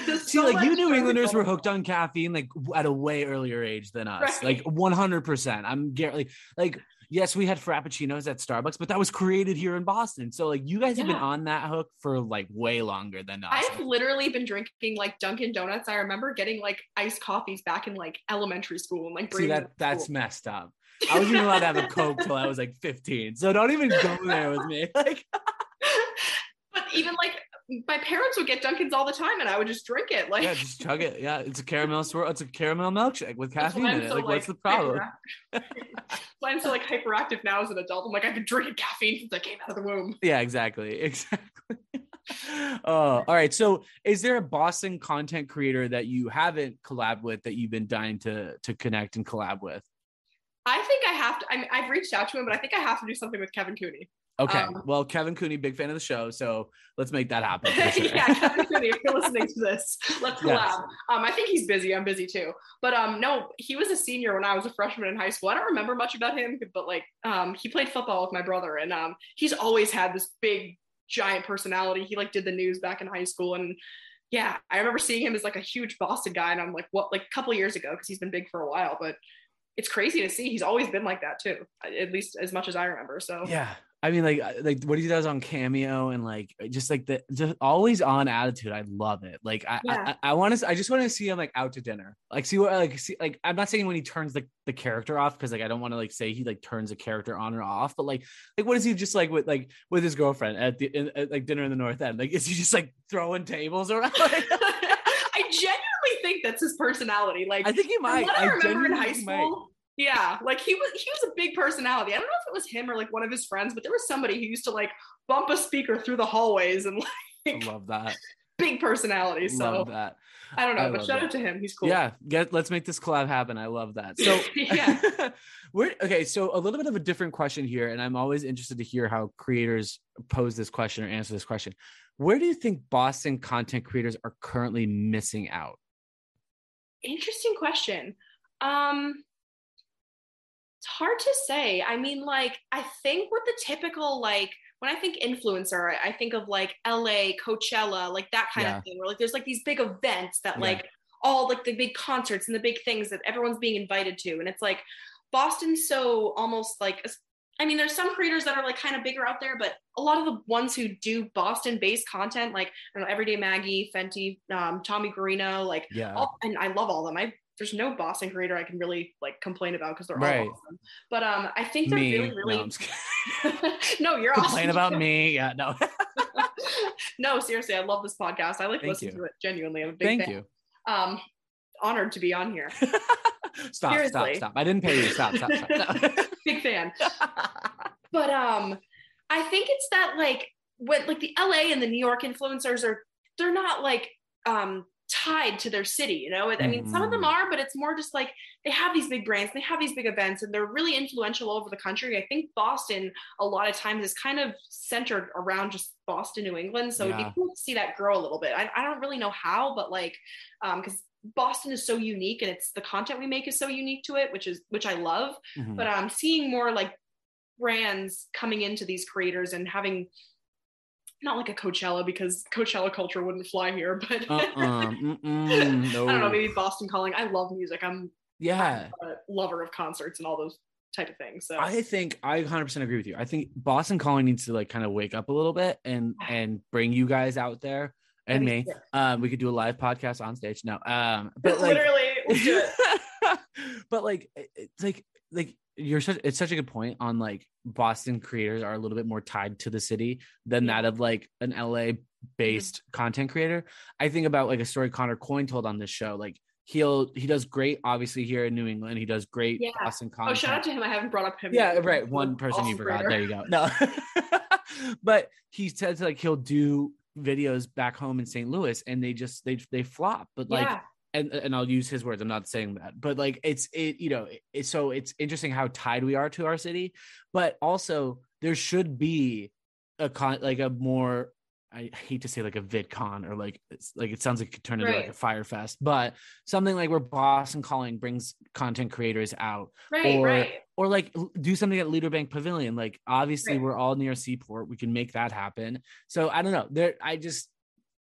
There's <laughs> See, like you New Englanders were hooked on caffeine like at a way earlier age than us. Right. Like 100%. I'm like like yes, we had frappuccinos at Starbucks, but that was created here in Boston. So like you guys have been on that hook for like way longer than us. I've literally been drinking like Dunkin' Donuts. I remember getting like iced coffees back in like elementary school and like See that that's school. messed up. I wasn't even allowed to have a Coke till I was like 15. So don't even go there with me. <laughs> Like <laughs> but even like my parents would get Dunkins all the time and I would just drink it. Like yeah, just chug it. Yeah, it's a caramel swirl. It's a caramel milkshake with caffeine in it. so, Like, what's the problem? I'm so like hyperactive now as an adult. I'm like I've been drinking caffeine since I came out of the womb. Yeah, exactly. <laughs> Exactly. <laughs> oh, all right. So, is there a Boston content creator that you haven't collabed with that you've been dying to to connect and collab with? I think I have to. I mean, I've reached out to him, but I think I have to do something with Kevin Cooney. Okay. Um, well, Kevin Cooney, big fan of the show, so let's make that happen. <laughs> sure. yeah, Kevin Cooney, if you're listening to this, let's collab. Yes. Um, I think he's busy. I'm busy too. But um, no, he was a senior when I was a freshman in high school. I don't remember much about him, but like um, he played football with my brother, and um, he's always had this big, giant personality. He like did the news back in high school, and yeah, I remember seeing him as like a huge Boston guy, and I'm like, what? Like a couple years ago, because he's been big for a while, but. It's crazy to see. He's always been like that too, at least as much as I remember. So yeah. I mean, like, uh, like what he does on Cameo and like uh, just like the just always on attitude. I love it. Like, I Yeah. I, I want to. I just want to see him like out to dinner. Like, see what like see like. I'm not saying when he turns the the character off because like I don't want to like say he like turns a character on or off. But like like what is he just like with like with his girlfriend at the in, at, like dinner in the North End? Like, is he just like throwing tables around? <laughs> <laughs> I genuinely think that's his personality. Like I think he might. what I, remember in high school. might. Yeah, like he was he was a big personality. I don't know if it was him or like one of his friends, but there was somebody who used to like bump a speaker through the hallways and I like love that. big personality. So love that. I don't know, I but shout that. out to him. He's cool. Yeah, get let's make this collab happen. I love that. So <laughs> Yeah. <laughs> we're okay. So a little bit of a different question here, and I'm always interested to hear how creators pose this question or answer this question. Where do you think Boston content creators are currently missing out? Interesting question. Um hard to say. I mean, like, I think with the typical, like, when I think influencer, I think of like LA, Coachella, like that kind Yeah. of thing, where like there's like these big events that Yeah. like all like the big concerts and the big things that everyone's being invited to. And it's like Boston's so almost like I mean, there's some creators that are like kind of bigger out there, but a lot of the ones who do Boston-based content, like I don't know, Everyday Maggie, Fenty, um, Tommy Guarino, like Yeah, all, and I love all of them. I there's no Boston creator I can really like complain about because they're Right. all awesome. But um, I think they're me. really, No, really I'm just <laughs> no, you're Complain awesome. about me. Yeah, no. <laughs> <laughs> no, seriously, I love this podcast. I like Thank listening you. to it genuinely. I'm a big Thank fan. you. Um, honored to be on here. stop, stop, Seriously. stop. I didn't pay you. Stop, stop, stop. big fan. But um, I think it's that like when like the LA and the New York influencers are they're not like um tied to their city, you know. I mean, some of them Mhm. are, but it's more just like they have these big brands, they have these big events, and they're really influential all over the country. I think Boston a lot of times is kind of centered around just Boston, New England. So it'd be cool to see that grow a little bit. I, I don't really know how, but like um because Boston is so unique and it's the content we make is so unique to it, which is which I love Mhm. but I'm um seeing more like brands coming into these creators and having not like a Coachella because Coachella culture wouldn't fly here, but <laughs> Uh-uh. Mm-mm. I don't know, maybe Boston calling. I love music. I'm Yeah. a lover of concerts and all those type of things. So I think I 100% agree with you. I think Boston Calling needs to like kind of wake up a little bit and <sighs> and bring you guys out there and me. sick. Um, we could do a live podcast on stage. No, um, but <laughs> like, literally let's do it. <laughs> but like, it's like like you're such it's such a good point on like Boston creators are a little bit more tied to the city than Yeah. that of like an LA based mm-hmm. content creator. I think about like a story Connor Coyne told on this show. Like he'll he does great, obviously here in New England. He does great Yeah. Boston content. Oh, shout out to him. I haven't brought up him. Yeah, yet. right. One person you forgot. creator. There you go. <laughs> No, <laughs> but he says like he'll do videos back home in St. Louis, and they just they they flop. But like, yeah. And and I'll use his words. I'm not saying that, but like it's it you know it, so it's interesting how tied we are to our city, but also there should be a con like a more I hate to say like a VidCon or like it's like it sounds like it could turn into right. like a Fyre Fest, but something like where Boston Calling brings content creators out, right, or right. or like do something at Leader Bank Pavilion. Like obviously right. we're all near Seaport, we can make that happen. So I don't know. There, I just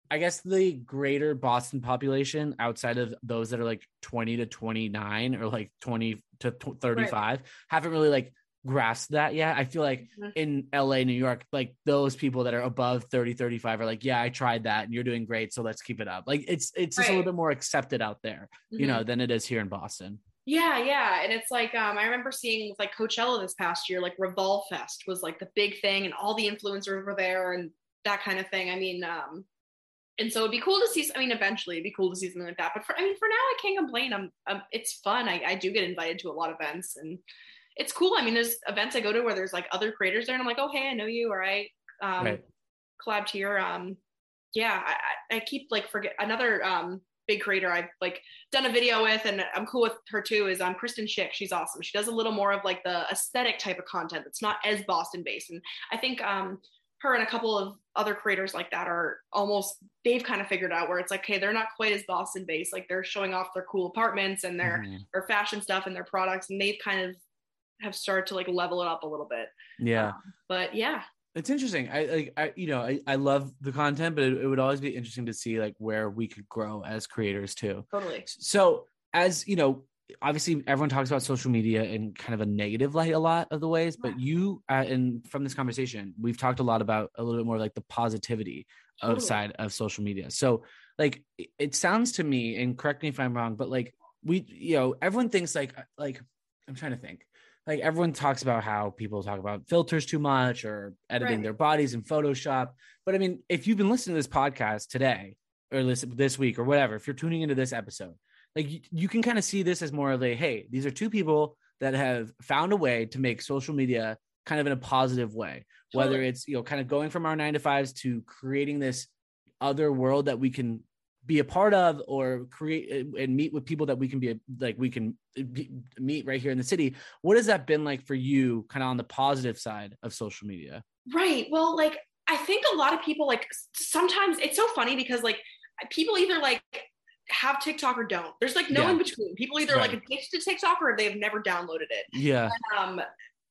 I guess the greater Boston population outside of those that are like 20 to 29 or like 20 to 35 right. haven't really like grasped that yet. I feel like mm-hmm. in LA, New York, like those people that are above 30, 35 are like, yeah, I tried that and you're doing great. So let's keep it up. Like it's it's just right. a little bit more accepted out there, mm-hmm. you know, mm-hmm. than it is here in Boston. Yeah, yeah. And it's like um, I remember seeing like Coachella this past year, like Revolve Fest was like the big thing and all the influencers were there and that kind of thing. I mean, um, and so it'd be cool to see. I mean, eventually it'd be cool to see something like that. But for, I mean, for now, I can't complain. I'm, I'm it's fun. I, I do get invited to a lot of events, and it's cool. I mean, there's events I go to where there's like other creators there, and I'm like, oh hey, I know you. All right, um, right. collabed here. Um, yeah, I, I keep like forget another um big creator I've like done a video with, and I'm cool with her too. Is um Kristen Schick. She's awesome. She does a little more of like the aesthetic type of content that's not as Boston based, and I think um her and a couple of other creators like that are almost they've kind of figured out where it's like okay they're not quite as boston based. Like they're showing off their cool apartments and their mm-hmm. their fashion stuff and their products and they've kind of have started to like level it up a little bit. Yeah. Um, but yeah. It's interesting. I like i you know i, I love the content but it, it would always be interesting to see like where we could grow as creators too. Totally. So as you know obviously everyone talks about social media in kind of a negative light a lot of the ways but you uh, and from this conversation we've talked a lot about a little bit more like the positivity totally. of side of social media so like it sounds to me and correct me if i'm wrong but like we you know everyone thinks like uh, like i'm trying to think like everyone talks about how people talk about filters too much or editing right. their bodies in photoshop but i mean if you've been listening to this podcast today or this this week or whatever if you're tuning into this episode like you, you can kind of see this as more of a hey these are two people that have found a way to make social media kind of in a positive way. Totally. whether it's you know kind of going from our nine to fives to creating this other world that we can be a part of or create eh, and meet with people that we can be like we can eh, be, meet right here in the city what has that been like for you kind of on the positive side of social media? Right. Well like i think a lot of people like sometimes it's so funny because like people either like have TikTok or don't. There's like no yeah. in between. People either right. like addicted to TikTok or they have never downloaded it. Yeah. Um,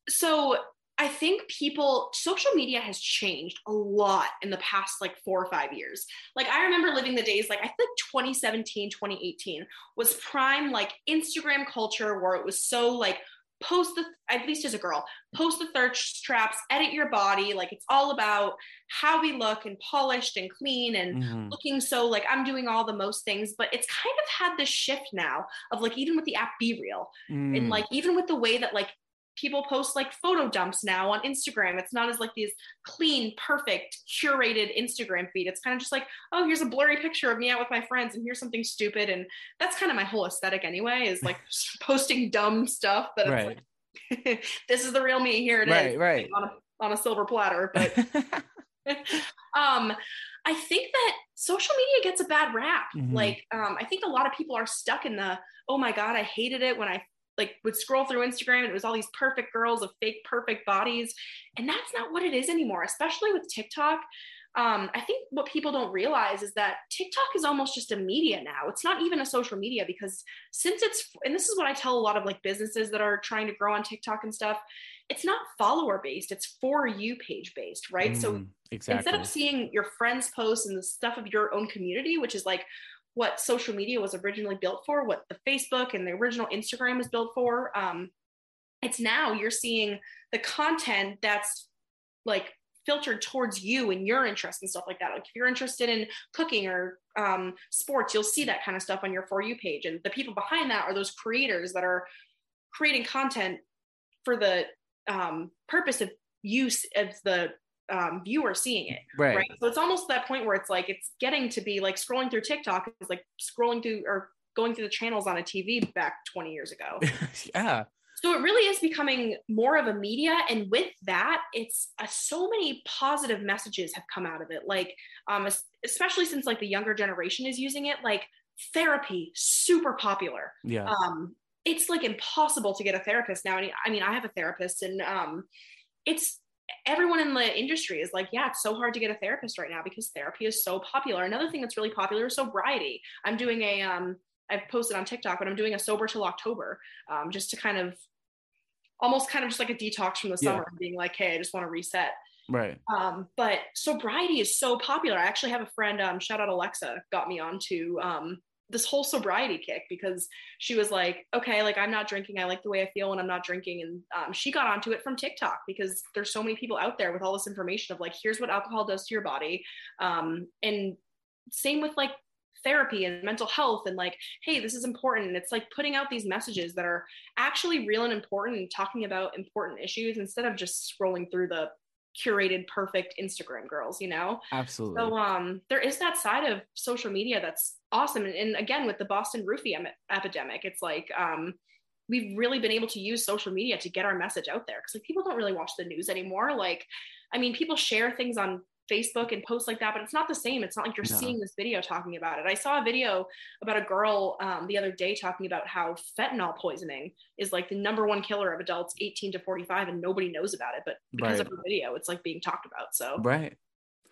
so I think people, social media has changed a lot in the past like four or five years. Like I remember living the days like I think 2017, 2018 was prime like Instagram culture where it was so like post the at least as a girl post the thirst traps edit your body like it's all about how we look and polished and clean and mm-hmm. looking so like i'm doing all the most things but it's kind of had this shift now of like even with the app BeReal mm. and like even with the way that like people post like photo dumps now on Instagram. It's not as like these clean, perfect, curated Instagram feed. It's kind of just like, oh, here's a blurry picture of me out with my friends, and here's something stupid. And that's kind of my whole aesthetic anyway, is like <laughs> posting dumb stuff that right. it's like, <laughs> this is the real me. Here it right, is, right, on a, on a silver platter. But <laughs> um, I think that social media gets a bad rap. Mm-hmm. Like, um, I think a lot of people are stuck in the, oh my God, I hated it when I like would scroll through Instagram and it was all these perfect girls of fake perfect bodies. And that's not what it is anymore, especially with TikTok. Um, I think what people don't realize is that TikTok is almost just a media now. It's not even a social media because since it's, and this is what I tell a lot of like businesses that are trying to grow on TikTok and stuff, it's not follower based, it's for you page based, right? Mm, so exactly. instead of seeing your friends' posts and the stuff of your own community, which is like, what social media was originally built for, what the Facebook and the original Instagram was built for. Um, it's now you're seeing the content that's like filtered towards you and your interests and stuff like that. Like if you're interested in cooking or um, sports, you'll see that kind of stuff on your For You page. And the people behind that are those creators that are creating content for the um, purpose of use of the um, viewer seeing it. Right. right. So it's almost that point where it's like it's getting to be like scrolling through TikTok is like scrolling through or going through the channels on a TV back 20 years ago. <laughs> yeah. So it really is becoming more of a media, and with that, it's uh, so many positive messages have come out of it. Like, um, especially since like the younger generation is using it. Like therapy super popular. Yeah. Um, it's like impossible to get a therapist now. And I mean, I have a therapist, and um, it's everyone in the industry is like, yeah, it's so hard to get a therapist right now because therapy is so popular. Another thing that's really popular is sobriety. I'm doing a um, I've posted on TikTok, but I'm doing a sober till October, um, just to kind of almost kind of just like a detox from the summer yeah. and being like, hey, I just want to reset. Right. Um, but sobriety is so popular. I actually have a friend, um, shout out Alexa, got me onto um, this whole sobriety kick because she was like, okay, like I'm not drinking. I like the way I feel when I'm not drinking. And um, she got onto it from TikTok because there's so many people out there with all this information of like, here's what alcohol does to your body. Um, and same with like therapy and mental health and like hey this is important and it's like putting out these messages that are actually real and important and talking about important issues instead of just scrolling through the curated perfect Instagram girls, you know? Absolutely. So um there is that side of social media that's awesome. And, and again with the Boston roofie em- epidemic, it's like um we've really been able to use social media to get our message out there because like people don't really watch the news anymore. Like I mean people share things on Facebook and posts like that, but it's not the same. It's not like you're no. seeing this video talking about it. I saw a video about a girl um, the other day talking about how fentanyl poisoning is like the number one killer of adults 18 to 45, and nobody knows about it. But because right. of her video, it's like being talked about. So right,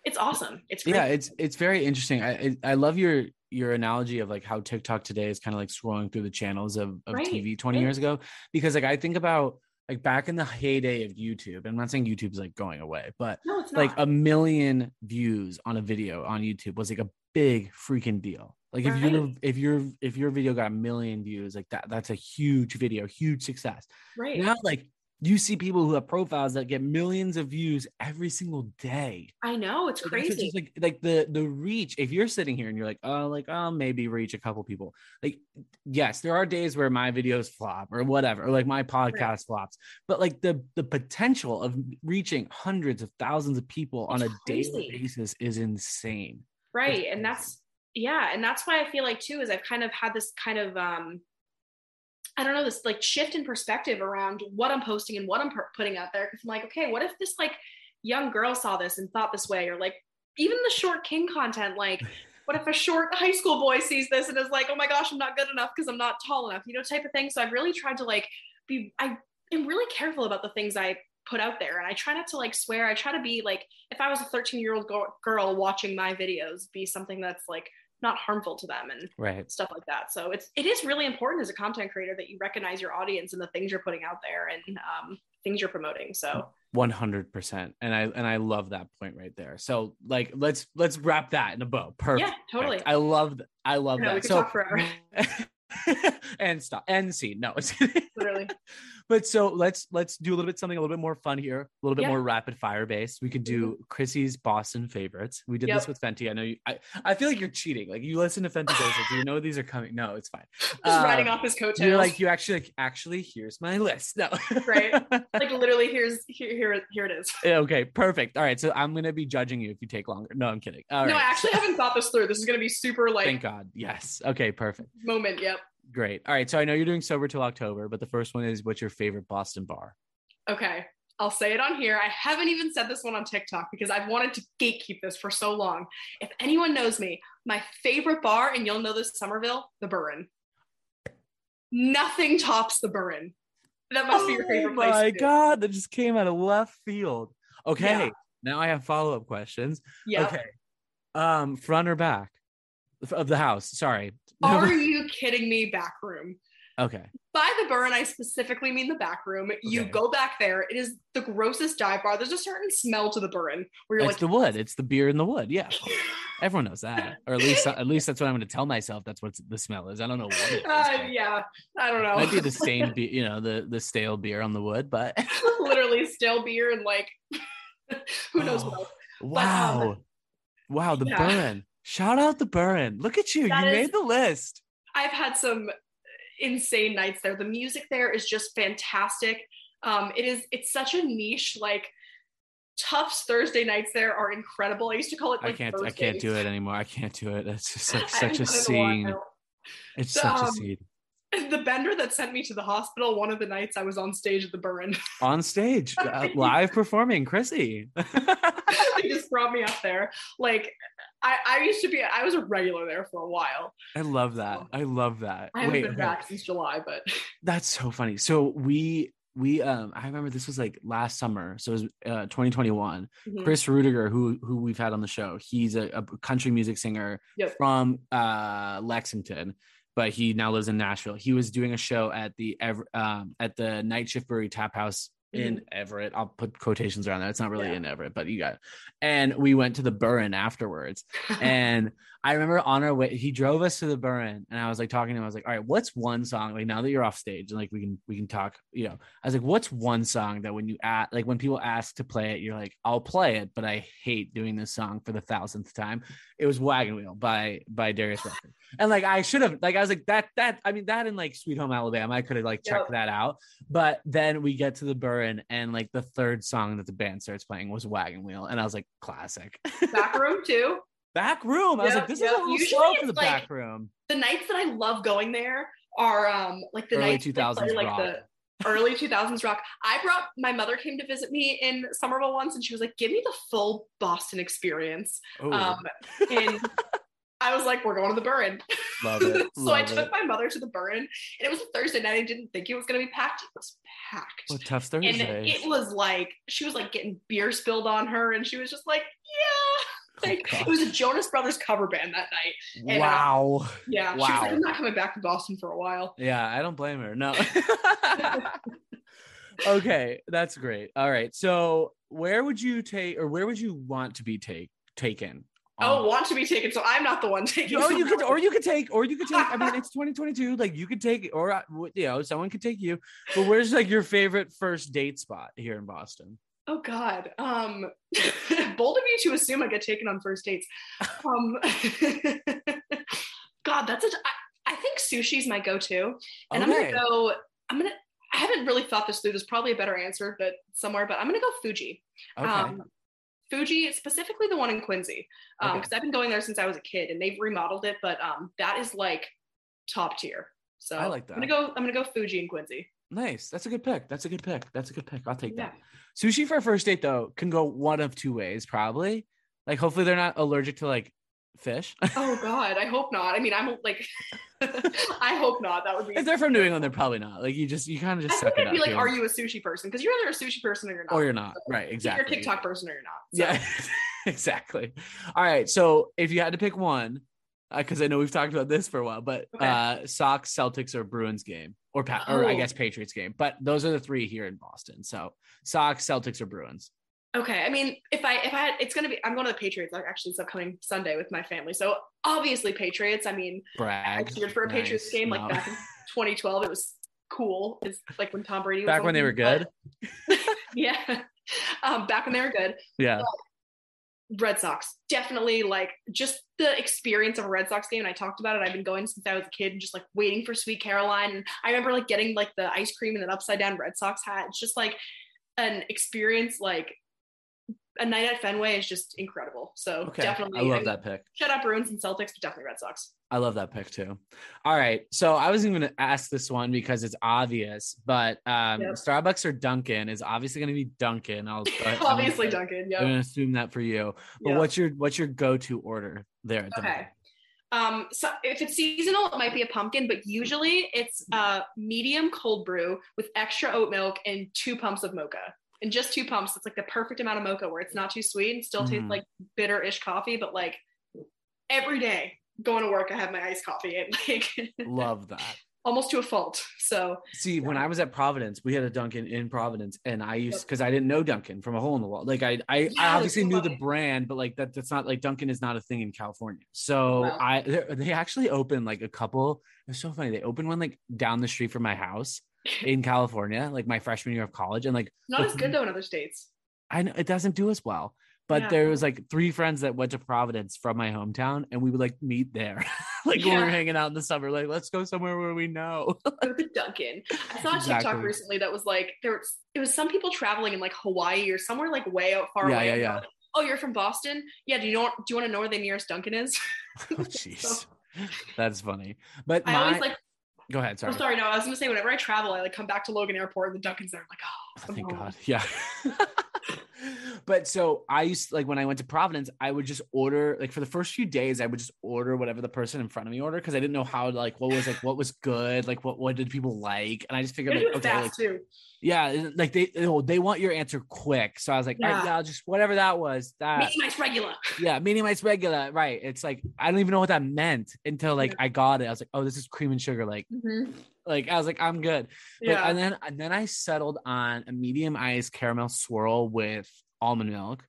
it's awesome. It's great. yeah, it's it's very interesting. I I love your your analogy of like how TikTok today is kind of like scrolling through the channels of, of right. TV 20 years ago because like I think about like back in the heyday of YouTube, I'm not saying YouTube's like going away, but no, like a million views on a video on YouTube was like a big freaking deal. Like right. if your if your if your video got a million views, like that that's a huge video, huge success. Right. Now like you see people who have profiles that get millions of views every single day. I know it's crazy. like like the the reach. If you're sitting here and you're like, oh, like I'll maybe reach a couple people. Like, yes, there are days where my videos flop or whatever, or like my podcast right. flops. But like the the potential of reaching hundreds of thousands of people it's on a crazy. daily basis is insane. Right, and that's yeah, and that's why I feel like too is I've kind of had this kind of um I don't know, this like shift in perspective around what I'm posting and what I'm putting out there. Cause I'm like, okay, what if this like young girl saw this and thought this way? Or like even the short king content, like, <laughs> what if a short high school boy sees this and is like, oh my gosh, I'm not good enough because I'm not tall enough, you know, type of thing. So I've really tried to like be, I am really careful about the things I put out there. And I try not to like swear. I try to be like, if I was a 13 year old girl watching my videos, be something that's like not harmful to them and right. stuff like that. So it's it is really important as a content creator that you recognize your audience and the things you're putting out there and um, things you're promoting. So 100% and i and i love that point right there so like let's let's wrap that in a bow perfect yeah totally i love i love no, that so <laughs> and stop and see. no It's literally <laughs> but so let's let's do a little bit something a little bit more fun here, a little bit more rapid fire based. We could do mm-hmm. Chrissy's Boston favorites. We did yep. this with Fenty. I know you. I, I feel like you're cheating. Like you listen to Fenty Basics, you know these are coming. No, it's fine. <laughs> Just um, riding off his coattails. You're like you actually like actually here's my list. No, right. <laughs> Like literally here's here here here it is. Okay, perfect. All right, so I'm gonna be judging you if you take longer. No, I'm kidding. All no, right. I actually haven't thought this through. This is gonna be super like. Thank God. Yes. Okay. Perfect. Moment. Yep. Great. All right. So I know you're doing sober till October, but the first one is what's your favorite Boston bar? Okay. I'll say it on here. I haven't even said this one on TikTok because I've wanted to gatekeep this for so long. If anyone knows me, my favorite bar, and you'll know this, Somerville, the Burren. Nothing tops the Burren. That must oh be your favorite place. Oh my God, that just came out of left field. Okay. Yeah. Now I have follow up questions. Yeah. Okay. Um, front or back of the house? Sorry. Are you kidding me? Back room. Okay. By the Burren, I specifically mean the back room. Okay. You go back there. It is the grossest dive bar. There's a certain smell to the Burren where you're it's like, the wood. It's the beer in the wood. Yeah. <laughs> Everyone knows that, or at least at least that's what I'm going to tell myself. That's what the smell is. I don't know what it is. Uh, yeah, I don't know. Might be the <laughs> same, beer, you know, the the stale beer on the wood, but <laughs> literally stale beer and like who knows oh, what. Wow, but, um, wow, the yeah. Burren. Shout out the Burren. Look at you. That you is, made the list. I've had some insane nights there. The music there is just fantastic. Um, it is it's such a niche like Tufts Thursday nights there are incredible. I used to call it like I can't Thursdays. I can't do it anymore. I can't do it. It's just <laughs> such, such a scene. It's such um, a scene. <laughs> The bender that sent me to the hospital, one of the nights I was on stage at the Burren. <laughs> On stage, uh, live performing, Chrissy. they just brought me up there. Like I, I used to be I was a regular there for a while. I love that. I love that. I haven't Wait, been back since July, but <laughs> that's so funny. So we we um I remember this was like last summer, so it was uh, 2021. Mm-hmm. Chris Rudiger, who who we've had on the show, he's a, a country music singer yep. from uh Lexington, but he now lives in Nashville. He was doing a show at the um at the Night Shift Brewery Tap House in mm-hmm. Everett. I'll put quotations around that. It's not really yeah. in Everett, but you got it. And we went to the Burren afterwards. <laughs> and I remember on our way, he drove us to the Burren, and I was like talking to him. I was like, "All right, what's one song like now that you're off stage and like we can we can talk? You know, I was like, what's one song that when you ask like when people ask to play it, you're like, I'll play it, but I hate doing this song for the thousandth time. It was Wagon Wheel by by Darius <laughs> Rucker, and like I should have like I was like that that I mean that in like Sweet Home Alabama, I could have like checked yep. that out, but then we get to the Burren, and like the third song that the band starts playing was Wagon Wheel, and I was like, classic. Back room too <laughs> back room. I was like, this is a little Usually slow for the like, back room. The nights that I love going there are um like the early 2000s like rock. the early 2000s rock. I brought my mother came to visit me in Somerville once, and she was like, "Give me the full Boston experience." Ooh. Um, <laughs> and I was like, "We're going to the Burren." Love it. <laughs> so Love I took it. my mother to the Burren, and it was a Thursday night. I didn't think it was going to be packed. It was packed. What Tufts Thursday. And it was like she was like getting beer spilled on her, and she was just like, "Yeah." like oh, it was a Jonas Brothers cover band that night. And, uh, wow. Uh, yeah. Wow. She was like, I'm not coming back to Boston for a while. Yeah, I don't blame her. No. <laughs> okay, that's great. All right. So where would you take or where would you want to be take taken? Oh, want to be taken. So I'm not the one <laughs> taking. Oh, you could, or you could take, or you could take. I mean, <laughs> it's 2022. Like you could take, or uh, you know, someone could take you. But where's like your favorite first date spot here in Boston? Oh God. Um <laughs> bold of you to assume I get taken on first dates. Um God, that's a I, I think sushi's my go-to. And okay. I'm gonna go, I'm gonna I haven't really thought this through. There's probably a better answer, but somewhere, but I'm gonna go Fuji. Okay. Um Fuji, specifically the one in Quincy. Um, because okay. I've been going there since I was a kid and they've remodeled it, but um that is like top tier. So I like that. I'm gonna go, I'm gonna go Fuji and Quincy. Nice. That's a good pick. That's a good pick. That's a good pick. I'll take yeah. that. Sushi for a first date though can go one of two ways, probably. Like hopefully they're not allergic to like fish. oh God, I hope not. I mean, I'm like, <laughs> I hope not. That would be. If they're from New England, they're probably not. Like you just, you kind of just. I think it'd be like, are you a sushi person? Because you're either a sushi person or you're not. Or you're not. So, right. Exactly. You're a TikTok person or you're not. So. Yeah. <laughs> exactly. All right. So if you had to pick one, because uh, I know we've talked about this for a while, but okay. uh Sox, Celtics, or Bruins game, or pa- oh. or I oh. guess Patriots game. But those are the three here in Boston. So Sox, Celtics, or Bruins. Okay, I mean, if I if I it's gonna be I'm going to the Patriots actually it's upcoming Sunday with my family. So obviously Patriots. I mean, Brag. I cheered for a nice. Patriots game no. like back in <laughs> 2012. It was cool. It's like when Tom Brady was back when they were good. <laughs> yeah, <laughs> um, back when they were good. Yeah. But Red Sox. Definitely like just the experience of a Red Sox game. And I talked about it. I've been going since I was a kid and just like waiting for Sweet Caroline. And I remember like getting like the ice cream and an upside down Red Sox hat. It's just like an experience like a night at Fenway is just incredible. So okay. definitely, I love that pick. Shut up, Bruins and Celtics, but definitely Red Sox. I love that pick too. All right, so I wasn't even going to ask this one because it's obvious, but um, yep. Starbucks or Dunkin' is obviously going to be Dunkin'. I'll <laughs> obviously Dunkin'. Yeah, I'm going to assume that for you. But yep. what's your what's your go to order there? okay. Um, so if it's seasonal, it might be a pumpkin, but usually it's a medium cold brew with extra oat milk and two pumps of mocha and just two pumps. It's like the perfect amount of mocha where it's not too sweet and still mm. tastes like bitter-ish coffee, but like every day going to work, I have my iced coffee and <laughs> like love that. Almost to a fault. So see, yeah. when I was at Providence, we had a Dunkin' in Providence, and I used because I didn't know Dunkin' from a hole in the wall. Like I, I, yeah, I obviously knew the brand, but like that, that's not like Dunkin' is not a thing in California. So wow. I, they actually opened like a couple. It's so funny. They opened one like down the street from my house, in California, like my freshman year of college, and like not as good though in other states. I know it doesn't do as well. But yeah. there was like three friends that went to Providence from my hometown, and we would like meet there, <laughs> like yeah. we were hanging out in the summer. Like, let's go somewhere where we know. go to Dunkin'. I saw a exactly. TikTok recently that was like there was it was some people traveling in like Hawaii or somewhere like way out far yeah, away. Yeah, yeah, like, oh, you're from Boston? Yeah. Do you know? Do you want to know where the nearest Dunkin' is? oh, <laughs> jeez. so, That's funny. But I my, always like Go ahead. Sorry. Oh, sorry. No, I was gonna say whenever I travel, I like come back to Logan Airport and the Dunkin's there. I'm like, oh, thank home. God. <laughs> Yeah. but so I used like when I went to Providence, I would just order like for the first few days, I would just order whatever the person in front of me ordered because I didn't know how like what was like what was good, like what what did people like, and I just figured like okay, like, too. yeah, like they oh, they want your answer quick, so I was like, yeah. Right, yeah, I'll just whatever that was that ice regular. <laughs> Yeah, medium ice regular, right? It's like I don't even know what that meant until like yeah. I got it. I was like, oh, this is cream and sugar, like. Mm-hmm. Like I was like, I'm good. But, yeah. And then and then I settled on a medium ice caramel swirl with almond milk.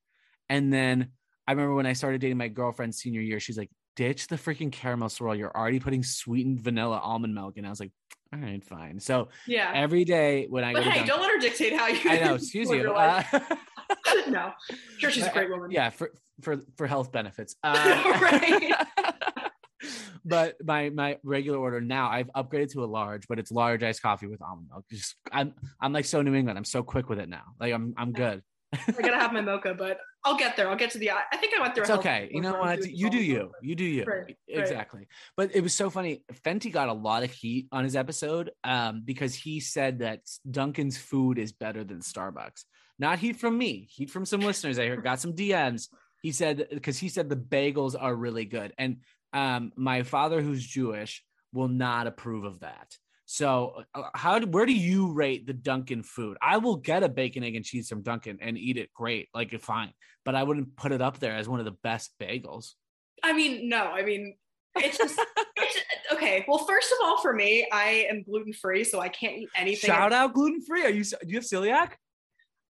And then I remember when I started dating my girlfriend senior year, she's like, ditch the freaking caramel swirl. You're already putting sweetened vanilla almond milk. And I was like, all right, fine. So yeah, every day when I but hey, don't let her dictate how you. I know. <laughs> Excuse you. Uh, <laughs> <laughs> no, sure, she's a great woman. Yeah, for for for health benefits. Uh, right. But my my regular order now I've upgraded to a large, but it's large iced coffee with almond milk. Just I'm I'm like so New England. I'm so quick with it now. Like I'm I'm good. I gotta have my mocha, but I'll get there. I'll get to the. I think I went through. It's okay. You know what? You do you. You do you. Right, exactly. Right. But it was so funny. Fenty got a lot of heat on his episode um, because he said that Dunkin's food is better than Starbucks. Not heat from me. Heat from some listeners. I heard got some DMs. He said because he said the bagels are really good, and um, my father, who's Jewish, will not approve of that. So, uh, how do, where do you rate the Dunkin' food? I will get a bacon, egg, and cheese from Dunkin' and eat it great, like it's fine, but I wouldn't put it up there as one of the best bagels. I mean, no, I mean, it's just it's, okay. Well, first of all, for me, I am gluten free, so I can't eat anything. Shout out gluten free. Are you? Do you have celiac?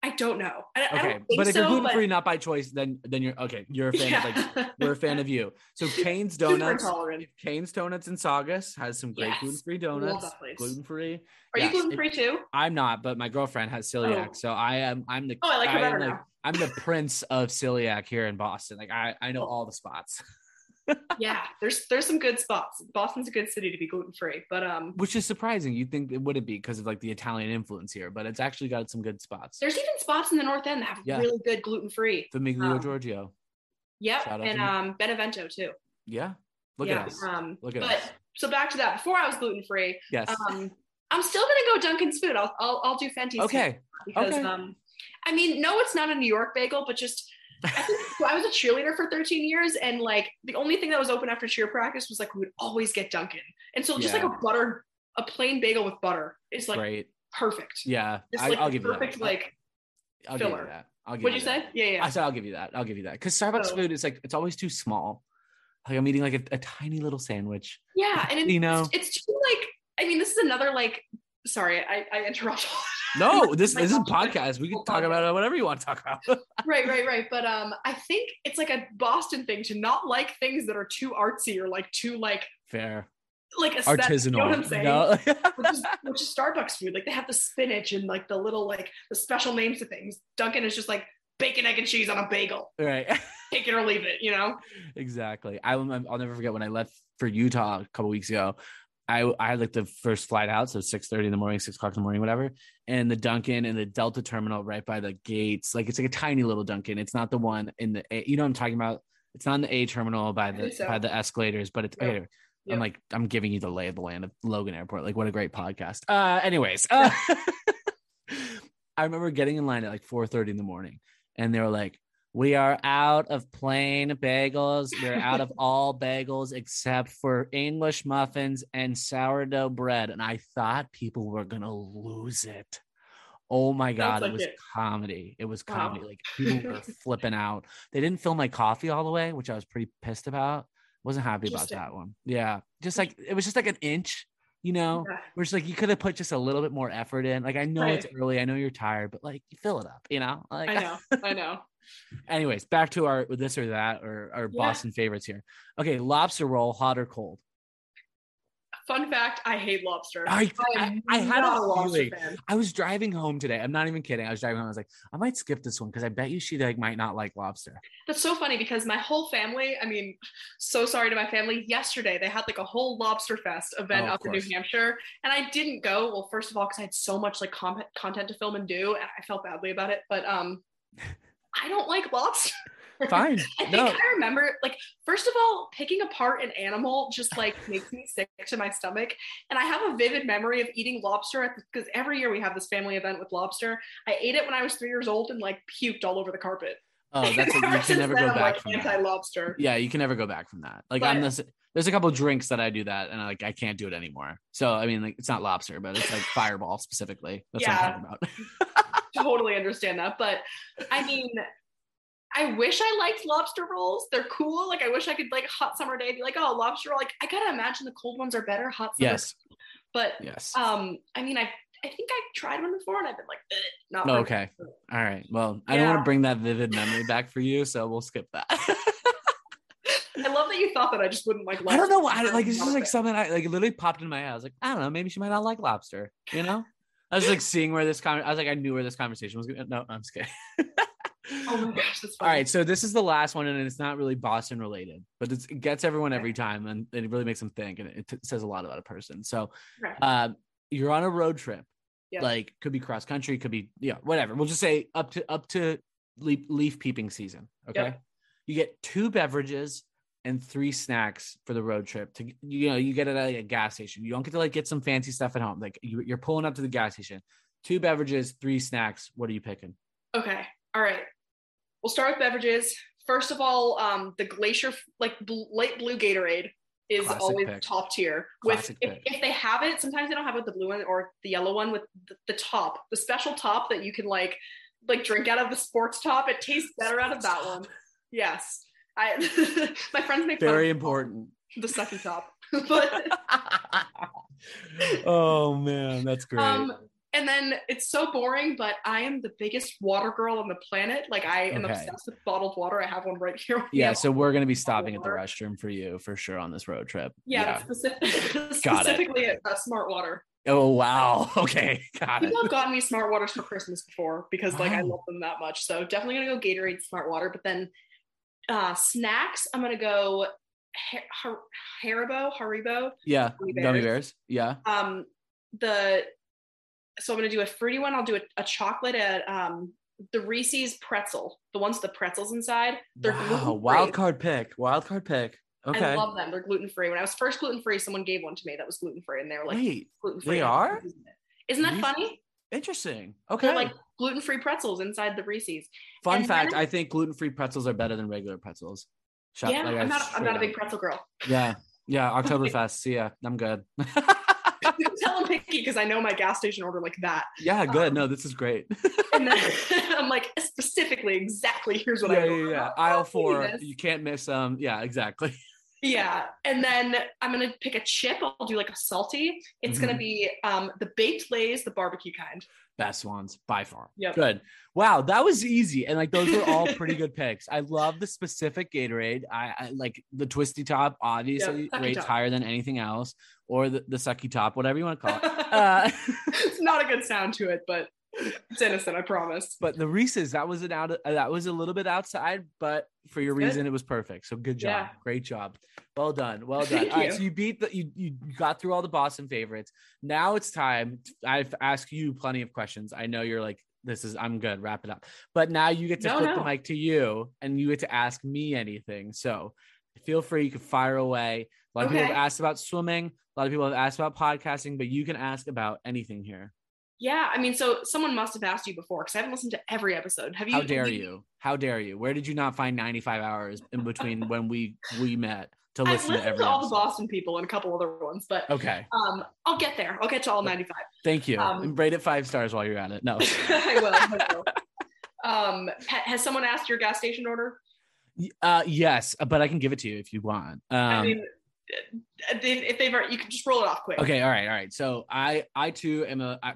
I don't know. I, okay, I but if so, you're gluten free, but... not by choice, then then you're okay. You're a fan. Yeah. Of, <laughs> like you're a fan of you. So <laughs> Kane's Donuts, Kane's Donuts in Saugus has some great yes. gluten free donuts. Gluten free. Are yes. you gluten free too? I'm not, but my girlfriend has celiac, oh. so I am. I'm the. Oh, I like her better now. I'm the prince of celiac here in Boston. Like I, I know oh. all the spots. <laughs> yeah, there's there's some good spots. Boston's a good city to be gluten free, but um, which is surprising. You'd think it wouldn't be because of like the Italian influence here, but it's actually got some good spots. There's even spots in the North End that have yeah. really good gluten free. Famiglia um, Giorgio. Yep, and um, Benevento too. Yeah, look yeah, at us. Um, look at but, us. So back to that. Before I was gluten free. Yes. Um, I'm still gonna go Dunkin's food. I'll I'll, I'll do Fenty's. Okay. Because okay. um, I mean, no, it's not a New York bagel, but just I, I was a cheerleader for 13 years, and like the only thing that was open after cheer practice was like we would always get Dunkin', and so just yeah. like a butter, a plain bagel with butter is like Great. perfect. Yeah, just like I, will give perfect, you that. like I'll filler. give you that. I'll give What'd you, you say? Yeah, yeah. I said I'll give you that. I'll give you that because Starbucks so, food is like it's always too small. Like I'm eating like a, a tiny little sandwich. Yeah, and <laughs> it's, you know, it's too like. I mean, this is another like. Sorry, I, I interrupt. <laughs> No, this, this is a podcast. We can talk about whatever you want to talk about. right, right, right. But um, I think it's like a Boston thing to not like things that are too artsy or like too like fair, like aesthetic, artisanal. You know what I'm saying? No. which, is, <laughs> which is Starbucks food. Like they have the spinach and like the little like the special names of things. Dunkin' is just like bacon, egg, and cheese on a bagel. Right. <laughs> Take it or leave it. You know. Exactly. I, I'll never forget when I left for Utah a couple weeks ago. I I had like the first flight out, so six thirty in the morning, six o'clock in the morning, whatever. And the Dunkin' and the Delta terminal right by the gates, like it's like a tiny little Dunkin'. It's not the one in the A, you know what I'm talking about. It's not in the A terminal by the so. by the escalators, but it's okay. Yep. I'm like I'm giving you the lay of the land of Logan Airport. Like what a great podcast. Uh, anyways, uh, <laughs> I remember getting in line at like four thirty in the morning, and they were like, we are out of plain bagels. We're out of <laughs> all bagels except for English muffins and sourdough bread. And I thought people were going to lose it. Oh my God, like it was it. comedy. It was comedy. Wow. Like people were <laughs> flipping out. They didn't fill my coffee all the way, which I was pretty pissed about. Wasn't happy about that one. Yeah. Just like it was just like an inch, you know, yeah. where it's like you could have put just a little bit more effort in. Like I know right. it's early, I know you're tired, but like you fill it up, you know? Like I know, I know. Anyways, back to our this or that or our yeah. Boston favorites here. Okay, lobster roll, hot or cold? Fun fact: I hate lobster. I I, I had a, a feeling. Fan. I was driving home today. I'm not even kidding. I was driving home. I was like, I might skip this one because I bet you she like might not like lobster. That's so funny because my whole family. I mean, so sorry to my family. Yesterday they had like a whole lobster fest event oh, up in New Hampshire, and I didn't go. Well, first of all, because I had so much like content to film and do, and I felt badly about it. But um. <laughs> I don't like lobster. fine. <laughs> I think no. I remember, like, first of all, picking apart an animal just like makes me sick to my stomach. And I have a vivid memory of eating lobster because every year we have this family event with lobster. I ate it when I was three years old and like puked all over the carpet. Oh, that's a, <laughs> you can never go back like from anti lobster. Yeah, you can never go back from that. Like But- I'm this. There's a couple drinks that I do that, and I, like I can't do it anymore. So I mean, like it's not lobster, but it's like <laughs> Fireball specifically. That's what I'm talking about. Totally understand that. But I mean, I wish I liked lobster rolls. They're cool. Like I wish I could like hot summer day be like, oh, lobster roll. Like I gotta imagine the cold ones are better. Hot summer. yes, But yes. um, I mean, I I think I tried one before and I've been like, not. Me." okay. All right. Well, I don't want to bring that vivid memory back for you, so we'll skip that. <laughs> I love that you thought that I just wouldn't like. I don't know. lobster. I like it's just like something I like literally popped in my head. I was like, I don't know, maybe she might not like lobster. You know, I was like seeing where this con- I was like, I knew where this conversation was going. No, I'm just kidding. <laughs> Oh my gosh, that's <laughs> funny. right, so this is the last one, and it's not really Boston related, but it's, it gets everyone every time, and it really makes them think, and it, t- says a lot about a person. So, Okay. um, you're on a road trip, Yeah. like could be cross country, could be yeah, whatever. We'll just say up to up to leaf, leaf peeping season. Okay, Yep. you get two beverages and three snacks for the road trip. To you know, you get it at a gas station. You don't get to like get some fancy stuff at home. Like you, you're pulling up to the gas station. Two beverages, three snacks. What are you picking? Okay. All right. We'll start with beverages. First of all, um, the glacier like bl- light blue Gatorade is Classic always pick. top tier. With if, if they have it, sometimes they don't have it with the blue one or the yellow one with the, the top, the special top that you can like like drink out of the sports top. It tastes better out of that one. <laughs> Yes. I <laughs> my friends make Very important. the sucky top. <laughs> but <laughs> oh man, that's great. Um, and then it's so boring, but I am the biggest water girl on the planet. Like I am Okay. obsessed with bottled water. I have one right here. yeah, so we're gonna be stopping at the restroom for you for sure on this road trip. yeah, Specific, Got it. specifically at uh, Smart Water. Oh wow. Okay, got it. People have gotten me Smart Waters for Christmas before because like I love them that much. So definitely gonna go Gatorade Smart Water. But then uh, snacks, I'm gonna go Har- Har- Haribo. Haribo. Yeah, Gummy gummy bears. bears. Yeah. Um, the so I'm gonna do a fruity one. I'll do a, a chocolate at um the Reese's pretzel, the ones with the pretzels inside. They're Wow, wild card pick. Wild card pick. I love them. They're gluten free. When I was first gluten free, someone gave one to me that was gluten free, and they were like Wait, gluten free. they are? Isn't that funny? interesting. Okay. They're like gluten free pretzels inside the Reese's. Fun and fact: then- I think gluten-free pretzels are better than regular pretzels. Yeah, like, I I'm not. I'm not a big pretzel girl. Yeah, yeah. <laughs> Oktoberfest. See ya. I'm good. <laughs> Tell them picky because I know my gas station order like that. yeah, good. Um, No, this is great. And then <laughs> I'm like specifically, exactly. Here's what yeah, I yeah, order. yeah. Aisle four. You can't miss um. Yeah, exactly. Yeah, and then I'm gonna pick a chip. I'll do like a salty. It's gonna Mhm. be um the baked lays, the barbecue kind. Best ones by far. Yeah. Good. Wow, that was easy, and like those were all pretty good <laughs> picks. I love the specific Gatorade. I, I like the twisty top. Obviously, rates top. higher than anything else, or the, the sucky top, whatever you want to call it. <laughs> Uh, <laughs> it's not a good sound to it, but <laughs> it's innocent. I promise. but the Reese's that was an out. uh, That was a little bit outside, but for your good. reason, it was perfect. So good job. Yeah. Great job. Well done. Well <laughs> done. Thank all right, you. so you beat the you you got through all the Boston favorites. Now it's time. I've asked you plenty of questions. I know you're like this is I'm good. Wrap it up. But now you get to No, flip the mic to you, and you get to ask me anything. So feel free. You can fire away. A lot of people have asked about swimming. A lot of people have asked about podcasting, but you can ask about anything here. Yeah, I mean, so someone must have asked you before because I haven't listened to every episode. Have you? How dare you? How dare you? Where did you not find 95 hours in between when we we met to listen to listened every to all the? Boston people and a couple other ones, but Okay. um, I'll get there. I'll get to all 95. Thank you. Um, rate it five stars while you're at it. No. <laughs> I will. I will. Um, has someone asked your gas station order? Uh yes, but I can give it to you if you want. Um I mean, if they've, you can just roll it off quick. okay, all right, all right. So I I too am a I,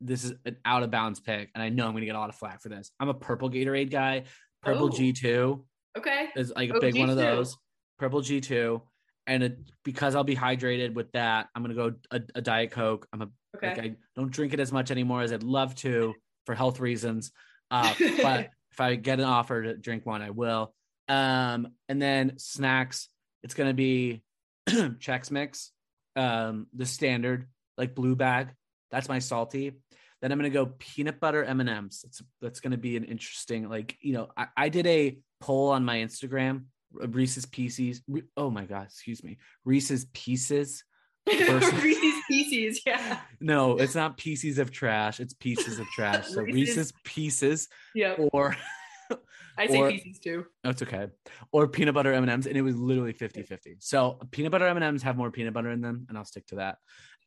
this is an out of bounds pick, and I know I'm gonna get a lot of flack for this. I'm a purple Gatorade guy. Purple Oh. G2 Okay. is like a Oh, big one of those. Purple G2. And it, because I'll be hydrated with that, I'm gonna go a, a Diet Coke. I'm a Okay. Like I don't drink it as much anymore as I'd love to for health reasons. Uh, <laughs> but if I get an offer to drink one, I will. Um, and then snacks, it's gonna be <clears throat> Chex Mix, um, the standard like blue bag. That's my salty. Then I'm gonna go peanut butter M and M's. That's that's gonna be an interesting like you know I, I did a poll on my Instagram Reese's Pieces. Oh my god, excuse me, Reese's Pieces. <laughs> Reese's Pieces, yeah. No, it's not pieces of trash. It's pieces of trash. So <laughs> Reese's, Reese's Pieces. Yeah. Or <laughs> <laughs> I say or, pieces too. That's okay. Or peanut butter M&Ms and it was literally 50-50. So peanut butter M&Ms have more peanut butter in them and I'll stick to that.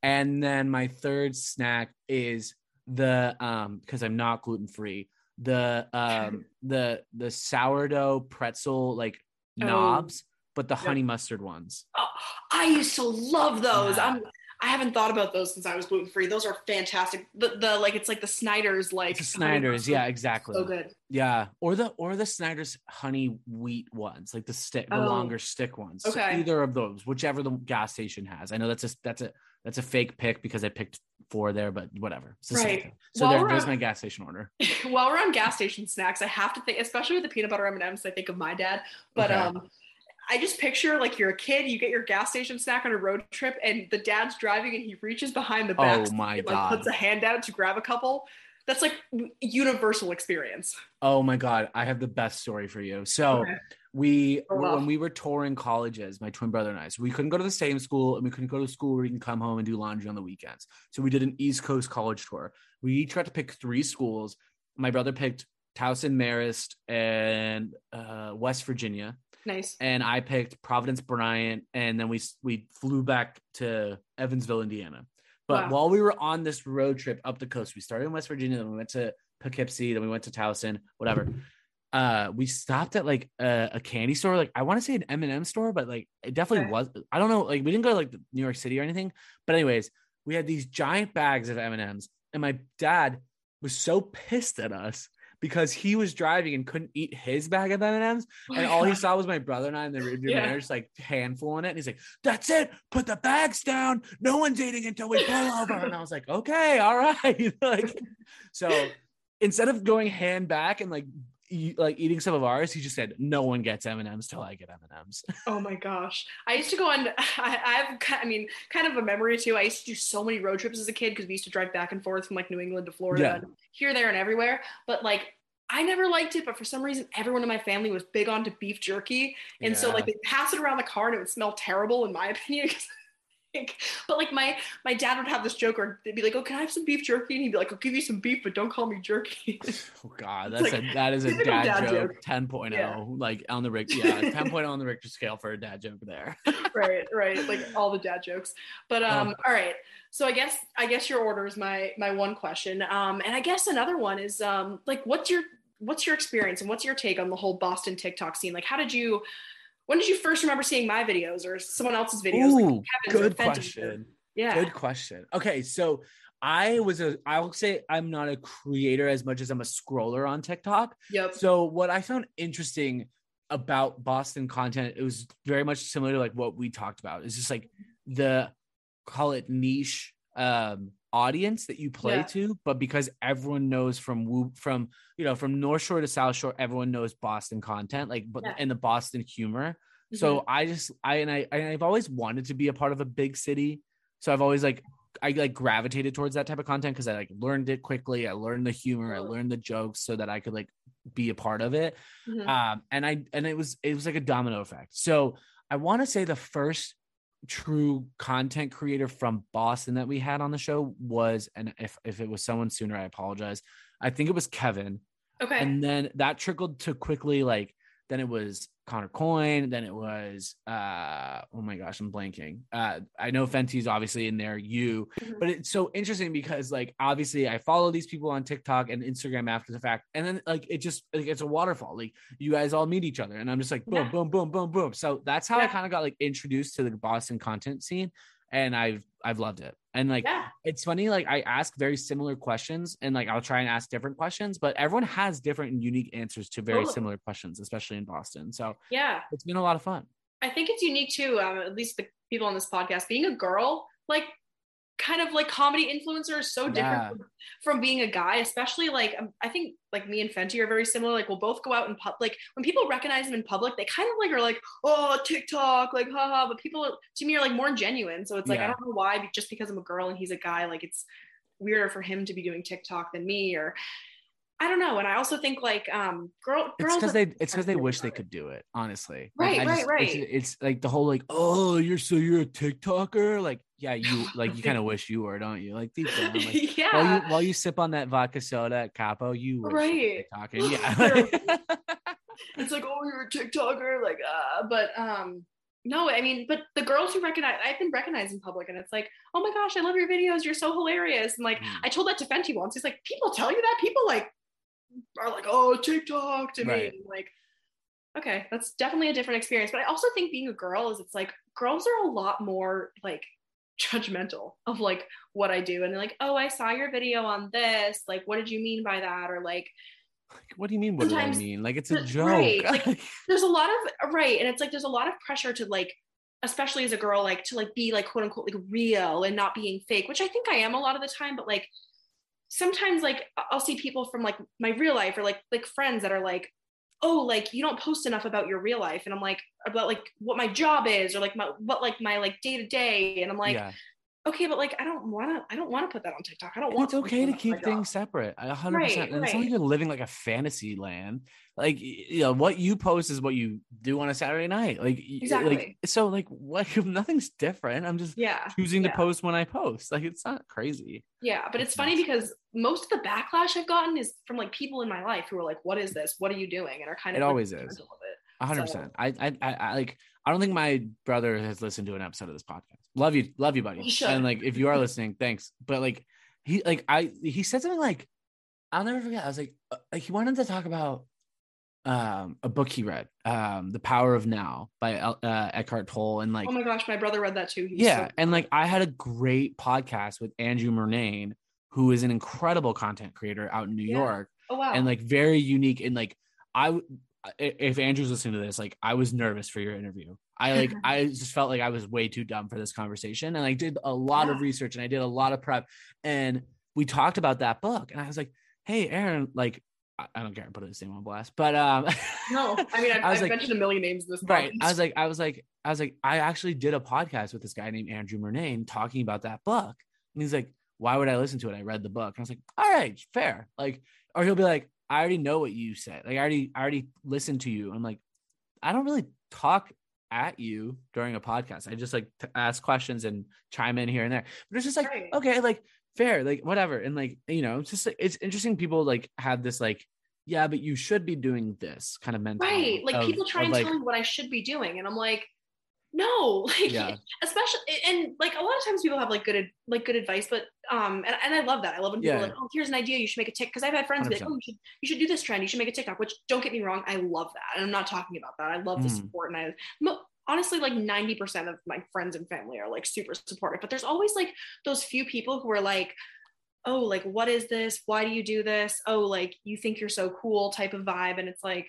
And then my third snack is the um because I'm not gluten free, the um <laughs> the the sourdough pretzel like oh. knobs, but the honey mustard ones. Oh, I used to love those. Yeah. I'm I haven't thought about those since I was gluten free. Those are fantastic. The, the like it's like the Snyder's like the Snyder's, yeah, exactly. So good. Yeah, or the or the Snyder's honey wheat ones, like the stick, the oh. longer stick ones. Okay, so either of those, whichever the gas station has. I know that's a that's a that's a fake pick because I picked four there, but whatever. right. So there, there's on, my gas station order. <laughs> while we're on gas station snacks, I have to think, especially with the peanut butter M and M's. I think of my dad, but okay. um I just picture like you're a kid, you get your gas station snack on a road trip, and the dad's driving and he reaches behind the back, oh my and, like, puts a hand out to grab a couple. That's like universal experience. Oh my god, I have the best story for you. So okay. we oh, when we were touring colleges, my twin brother and I, so we couldn't go to the same school and we couldn't go to school where we can come home and do laundry on the weekends. So we did an East Coast college tour. We each got to pick three schools. My brother picked Towson Marist and uh, West Virginia. Nice. And I picked Providence Bryant, and then we we flew back to Evansville, Indiana. But wow. while we were on this road trip up the coast, we started in West Virginia, then we went to Poughkeepsie, then we went to Towson, whatever. Uh, we stopped at like a, a candy store, like I want to say an M and M store, but like it definitely okay. was. I don't know, like we didn't go to like New York City or anything. But anyways, we had these giant bags of M and M's, and my dad was so pissed at us because he was driving and couldn't eat his bag of M&Ms. Oh and all God. he saw was my brother and I in the rearview yeah. mirror, just like handful in it. And he's like, that's it. Put the bags down. No one's eating until we pull <laughs> over. And I was like, okay, all right. <laughs> like, so instead of going hand back and like like eating some of ours, he just said, "No one gets M and M's till I get M and M's." <laughs> Oh my gosh! I used to go on. <laughs> I, have, I mean, kind of a memory too. I used to do so many road trips as a kid because we used to drive back and forth from like New England to Florida, yeah. and here, there, and everywhere. But like, I never liked it, but for some reason, everyone in my family was big onto beef jerky, and yeah. so like they pass it around the car and it would smell terrible, in my <laughs> opinion. But like my my dad would have this joke or they'd be like, "Oh, can I have some beef jerky?" And he'd be like, "I'll give you some beef, but don't call me jerky." <laughs> <laughs> oh God, that's like, a that is a dad, dad, joke, joke. 10.0, yeah. like on the Richter, <laughs> yeah, 10.0 on the Richter scale for a dad joke there. right, right, like all the dad jokes. But um, oh. all right. So I guess I guess your order is my my one question. Um, and I guess another one is um, like, what's your what's your experience and what's your take on the whole Boston TikTok scene? Like, how did you when did you first remember seeing my videos or someone else's videos? Ooh, like good question. Yeah. Good question. Okay, so I was a I will say I'm not a creator as much as I'm a scroller on TikTok. Yep. So what I found interesting about Boston content, it was very much similar to like what we talked about. It's just like the call it niche um audience that you play yeah. to, but because everyone knows from from you know from North Shore to South Shore, everyone knows Boston content, like but yeah. and the Boston humor. Mm-hmm. So I just I and I I've always wanted to be a part of a big city. So I've always like I like gravitated towards that type of content because I like learned it quickly. I learned the humor, I learned the jokes so that I could like be a part of it. Mm-hmm. Um, and I and it was it was like a domino effect. So I want to say the first true content creator from Boston that we had on the show was, and if if it was someone sooner, I apologize. I think it was Kevin. Okay. And then that trickled to quickly like then it was Connor Coyne. Then it was uh oh my gosh, I'm blanking. Uh I know Fenty's obviously in there, you, mm-hmm. but it's so interesting because like obviously I follow these people on TikTok and Instagram after the fact, and then like it just like it's a waterfall. Like you guys all meet each other, and I'm just like boom, yeah. boom, boom, boom, boom. So that's how yeah. I kind of got like introduced to the Boston content scene and I've I've loved it. And like yeah. it's funny, like I ask very similar questions and like I'll try and ask different questions, but everyone has different and unique answers to very similar questions, especially in Boston. So yeah, it's been a lot of fun. I think it's unique too. Um, at least the people on this podcast, being a girl, like kind of like comedy influencer is so different yeah. from, from, being a guy, especially like um, I think like me and Fenty are very similar. Like we'll both go out in public. When people recognize them in public, they kind of like are like, oh TikTok, like haha. But people to me are like more genuine. So it's like yeah. I don't know why, just because I'm a girl and he's a guy, like it's weirder for him to be doing TikTok than me or I don't know. And I also think like um girl it's because they it's because they wish they could do it, honestly. Right, like, right, just, right. It's, it's, like the whole like, oh, you're so you're a TikToker. Like, yeah, you <laughs> like you kind of wish you were, don't you? Like deep down. <laughs> Like, yeah. while you while you sip on that vodka soda at Capo, you wish Right. you. <laughs> Yeah. it's like, oh, you're a TikToker, like, uh, but um, no, I mean, but the girls who recognize, I've been recognized in public, and it's like, oh my gosh, I love your videos, you're so hilarious, and like, Mm. I told that to Fenty once. He's like, people tell you that, people like are like, oh, TikTok to me, Right. And, like. Okay, that's definitely a different experience. But I also think being a girl is it's like girls are a lot more like judgmental of like what I do. And they're like, oh, I saw your video on this. Like, what did you mean by that? Or like, what do you mean? What do I mean? Like it's a Right, joke. like- <laughs> there's a lot of right and it's like there's a lot of pressure to like especially as a girl like to like be like quote unquote like real and not being fake which i think i am a lot of the time but like sometimes like i'll see people from like my real life or like like friends that are like oh like you don't post enough about your real life and i'm like about like what my job is or like my what like my like day to day and i'm like yeah. Okay but like i don't want to i don't want to put that on tiktok i don't And want it's okay to put that on keep things separate. A hundred Right, percent. And it's not like you're living like a fantasy land. Like you know, what you post is what you do on a Saturday night. Like y- like Exactly. so like what <laughs> nothing's different. I'm just yeah choosing yeah. to post when I post. Like it's not crazy. Yeah, but it's funny because most of the backlash I've gotten is from like people in my life who are like, "What is this? What are you doing?" and are kind It of like, always is. judgmental of it. A hundred So- percent. I, I I I like I don't think my brother has listened to an episode of this podcast. Love you, love you, buddy. And like if you are listening, thanks. But like he like I he said something like I'll never forget. I was like uh, like he wanted to talk about um a book he read, um The Power of Now by uh, Eckhart Tolle and like oh my gosh, my brother read that too. He yeah, so- and like I had a great podcast with Andrew Murnane, who is an incredible content creator out in New Yeah. York oh wow, and like very unique and like i- if Andrew's listening to this, like I was nervous for your interview. I like <laughs> I just felt like I was way too dumb for this conversation and I did a lot of research and I did a lot of prep and we talked about that book and I was like, "Hey, Aaron, like I, don't care, I put his name on blast, but um <laughs> no, I mean I've, I was I've like- mentioned a million names in this. right i was like i was like i was like i actually did a podcast with this guy named andrew murnane talking about that book and he's like why would i listen to it i read the book and i was like all right fair like or he'll be like i already know what you said. Like i already i already listened to you. I'm like i don't really talk at you during a podcast. I just like to ask questions and chime in here and there. But it's just like Right. okay like fair like whatever. And like you know it's just it's interesting people like have this like yeah but you should be doing this kind of mentality right, like of- people try and like, tell me what I should be doing, and I'm like, no, <laughs> like Yeah. especially and like a lot of times people have like good like good advice, but um and, and I love that. I love when people Yeah. are like, oh, here's an idea, you should make a tick because I've had friends be like, oh, you should you should do this trend, you should make a TikTok. Which don't get me wrong, I love that, and I'm not talking about that. I love the Mhm. support, and I mo- honestly like 90% of my friends and family are like super supportive, but there's always like those few people who are like. Oh, like what is this? Why do you do this? Oh, like you think you're so cool type of vibe. And it's like,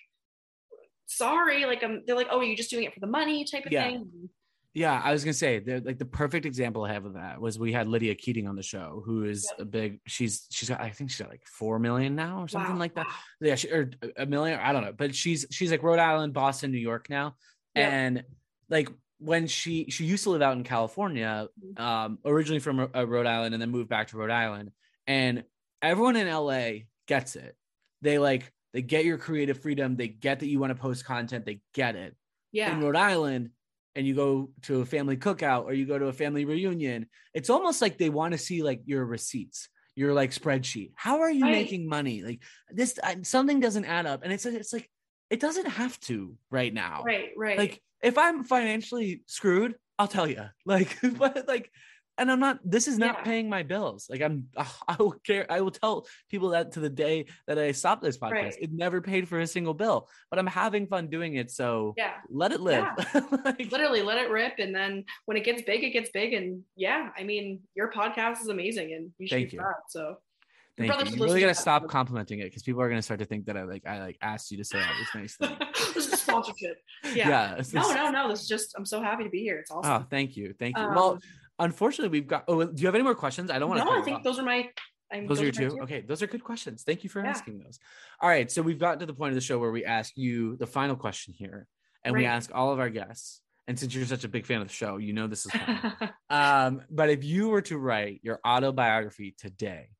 sorry, like I'm they're like, oh, you're just doing it for the money type of Yeah. thing? Yeah, I was gonna say like the perfect example I have of that was we had Lydia Keating on the show, who is Yep. a big. She's she's got I think she's got like four million now or something Wow, like that. Yeah, she, or a million. I don't know, but she's she's like Rhode Island, Boston, New York now, Yep. and like when she she used to live out in California, Mm-hmm. um, originally from uh, Rhode Island, and then moved back to Rhode Island, and everyone in LA gets it. They like they get your creative freedom. They get that you want to post content. They get it Yeah. in Rhode Island and you go to a family cookout or you go to a family reunion, it's almost like they want to see like your receipts, your like spreadsheet. How are you Right. making money? Like this, I, something doesn't add up, and it's it's like it doesn't have to right now. Right, right. Like if I'm financially screwed, I'll tell you. Like, <laughs> but like. And I'm not. This is not Yeah. paying my bills. Like I'm. <laughs> I will care. I will tell people that to the day that I stop this podcast. Right. It never paid for a single bill, but I'm having fun doing it. So yeah. let it live. <laughs> Like, Literally let it rip. And then when it gets big, it gets big. And yeah, I mean, your podcast is amazing and you should Thank you. proud. So thank you. You really gotta stop complimenting it because people are gonna start to think that I like I like asked you to say all these nice things. <laughs> this is sponsorship. Yeah. it's No, no, no. This is just I'm so happy to be here. It's awesome. Oh, thank you, thank you. Um, well, unfortunately, we've got. Oh, do you have any more questions? I don't want to. no, I think those are my I mean, Those are your my two. Okay, those are good questions. Thank you for Yeah. asking those. All right, so we've gotten to the point of the show where we ask you the final question here, and we ask all of our guests, and since you're such a big fan of the show, you know this is <laughs> um, but if you were to write your autobiography today,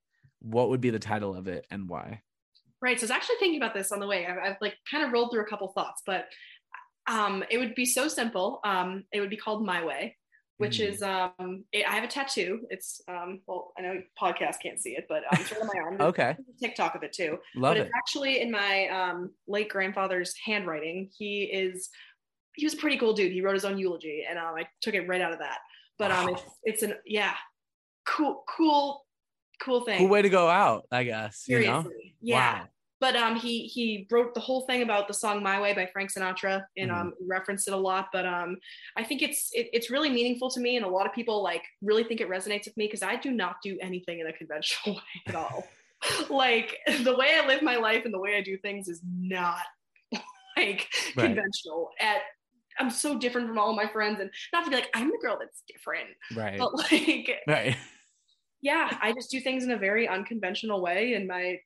what would be the title of it and why? Right. So I was actually thinking about this on the way. I've, I've like kind of rolled through a couple thoughts, but um, it would be so simple. Um, it would be called My Way, which mm. is um, it, I have a tattoo. It's um, well, I know podcast can't see it, but um, it's on my arm. <laughs> okay. TikTok of it too. Love but it. it's actually in my um, late grandfather's handwriting. He is he was a pretty cool dude. He wrote his own eulogy, and um, I took it right out of that. But um, it's it's an yeah, cool, cool, cool thing. Cool way to go out, I guess. Seriously, you know? yeah. Wow. But um, he he wrote the whole thing about the song "My Way" by Frank Sinatra, and mm-hmm. um, referenced it a lot. But um, I think it's it, it's really meaningful to me, and a lot of people like really think it resonates with me because I do not do anything in a conventional <laughs> way at all. <laughs> like the way I live my life and the way I do things is not <laughs> like right. conventional at I'm so different from all my friends and not to be like, I'm the girl that's different. Right. But like right. Yeah, I just do things in a very unconventional way. And my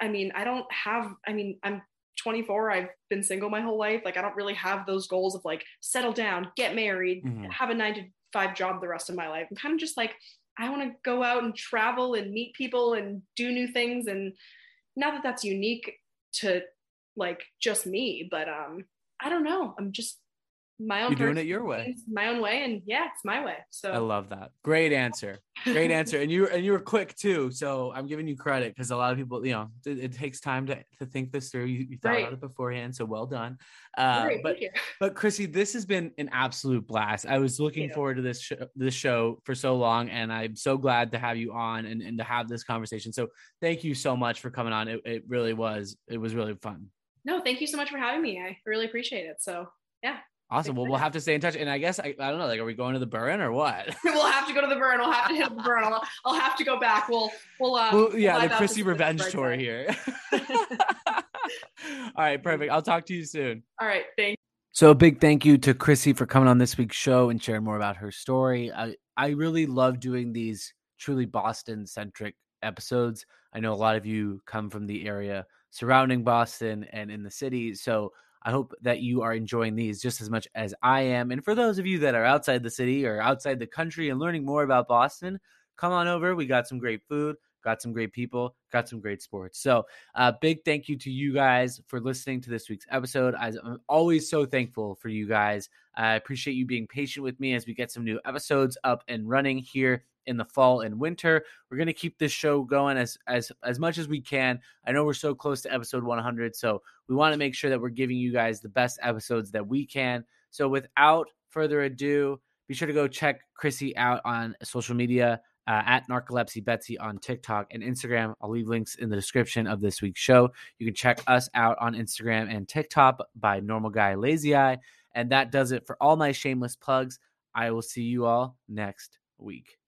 I mean, I don't have I mean, I'm 24. I've been single my whole life. Like I don't really have those goals of like settle down, get married, mm-hmm. have a nine to five job the rest of my life. I'm kind of just like, I want to go out and travel and meet people and do new things. And not that that's unique to like just me, but um, I don't know. I'm just my own. You're doing it your way, my own way, and yeah, it's my way. So I love that. Great answer. Great <laughs> answer, and you and you were quick too. So I'm giving you credit because a lot of people, you know, it, it, takes time to, to think this through. You, you thought right. about it beforehand, so well done. Uh, Great, but <laughs> but Chrissy, this has been an absolute blast. I was looking forward to this show, this show for so long, and I'm so glad to have you on and, and to have this conversation. So thank you so much for coming on. It, it really was it was really fun. No, thank you so much for having me. I really appreciate it. So yeah. Awesome. Well, we'll have to stay in touch. And I guess I, I don't know, like, are we going to the Burren or what? <laughs> we'll have to go to the Burren. We'll have to hit the Burren. I'll, I'll have to go back. We'll, we'll, um, well, yeah, we'll the Chrissy Revenge tour here. <laughs> <laughs> All right, perfect. I'll talk to you soon. All right, thanks. So a big thank you to Chrissy for coming on this week's show and sharing more about her story. I I really love doing these truly Boston centric episodes. I know a lot of you come from the area surrounding Boston and in the city, so I hope that you are enjoying these just as much as I am. And for those of you that are outside the city or outside the country and learning more about Boston, come on over. We got some great food, got some great people, got some great sports. So, uh, big thank you to you guys for listening to this week's episode. I'm always so thankful for you guys. I appreciate you being patient with me as we get some new episodes up and running here in the fall and winter. We're going to keep this show going as as as much as we can. I know we're so close to episode 100, so we want to make sure that we're giving you guys the best episodes that we can. So without further ado, be sure to go check Chrissy out on social media uh, at Narcolepsy Betsy on TikTok and Instagram. I'll leave links in the description of this week's show. You can check us out on Instagram and TikTok by Normal Guy Lazy Eye. And that does it for all my shameless plugs. I will see you all next week.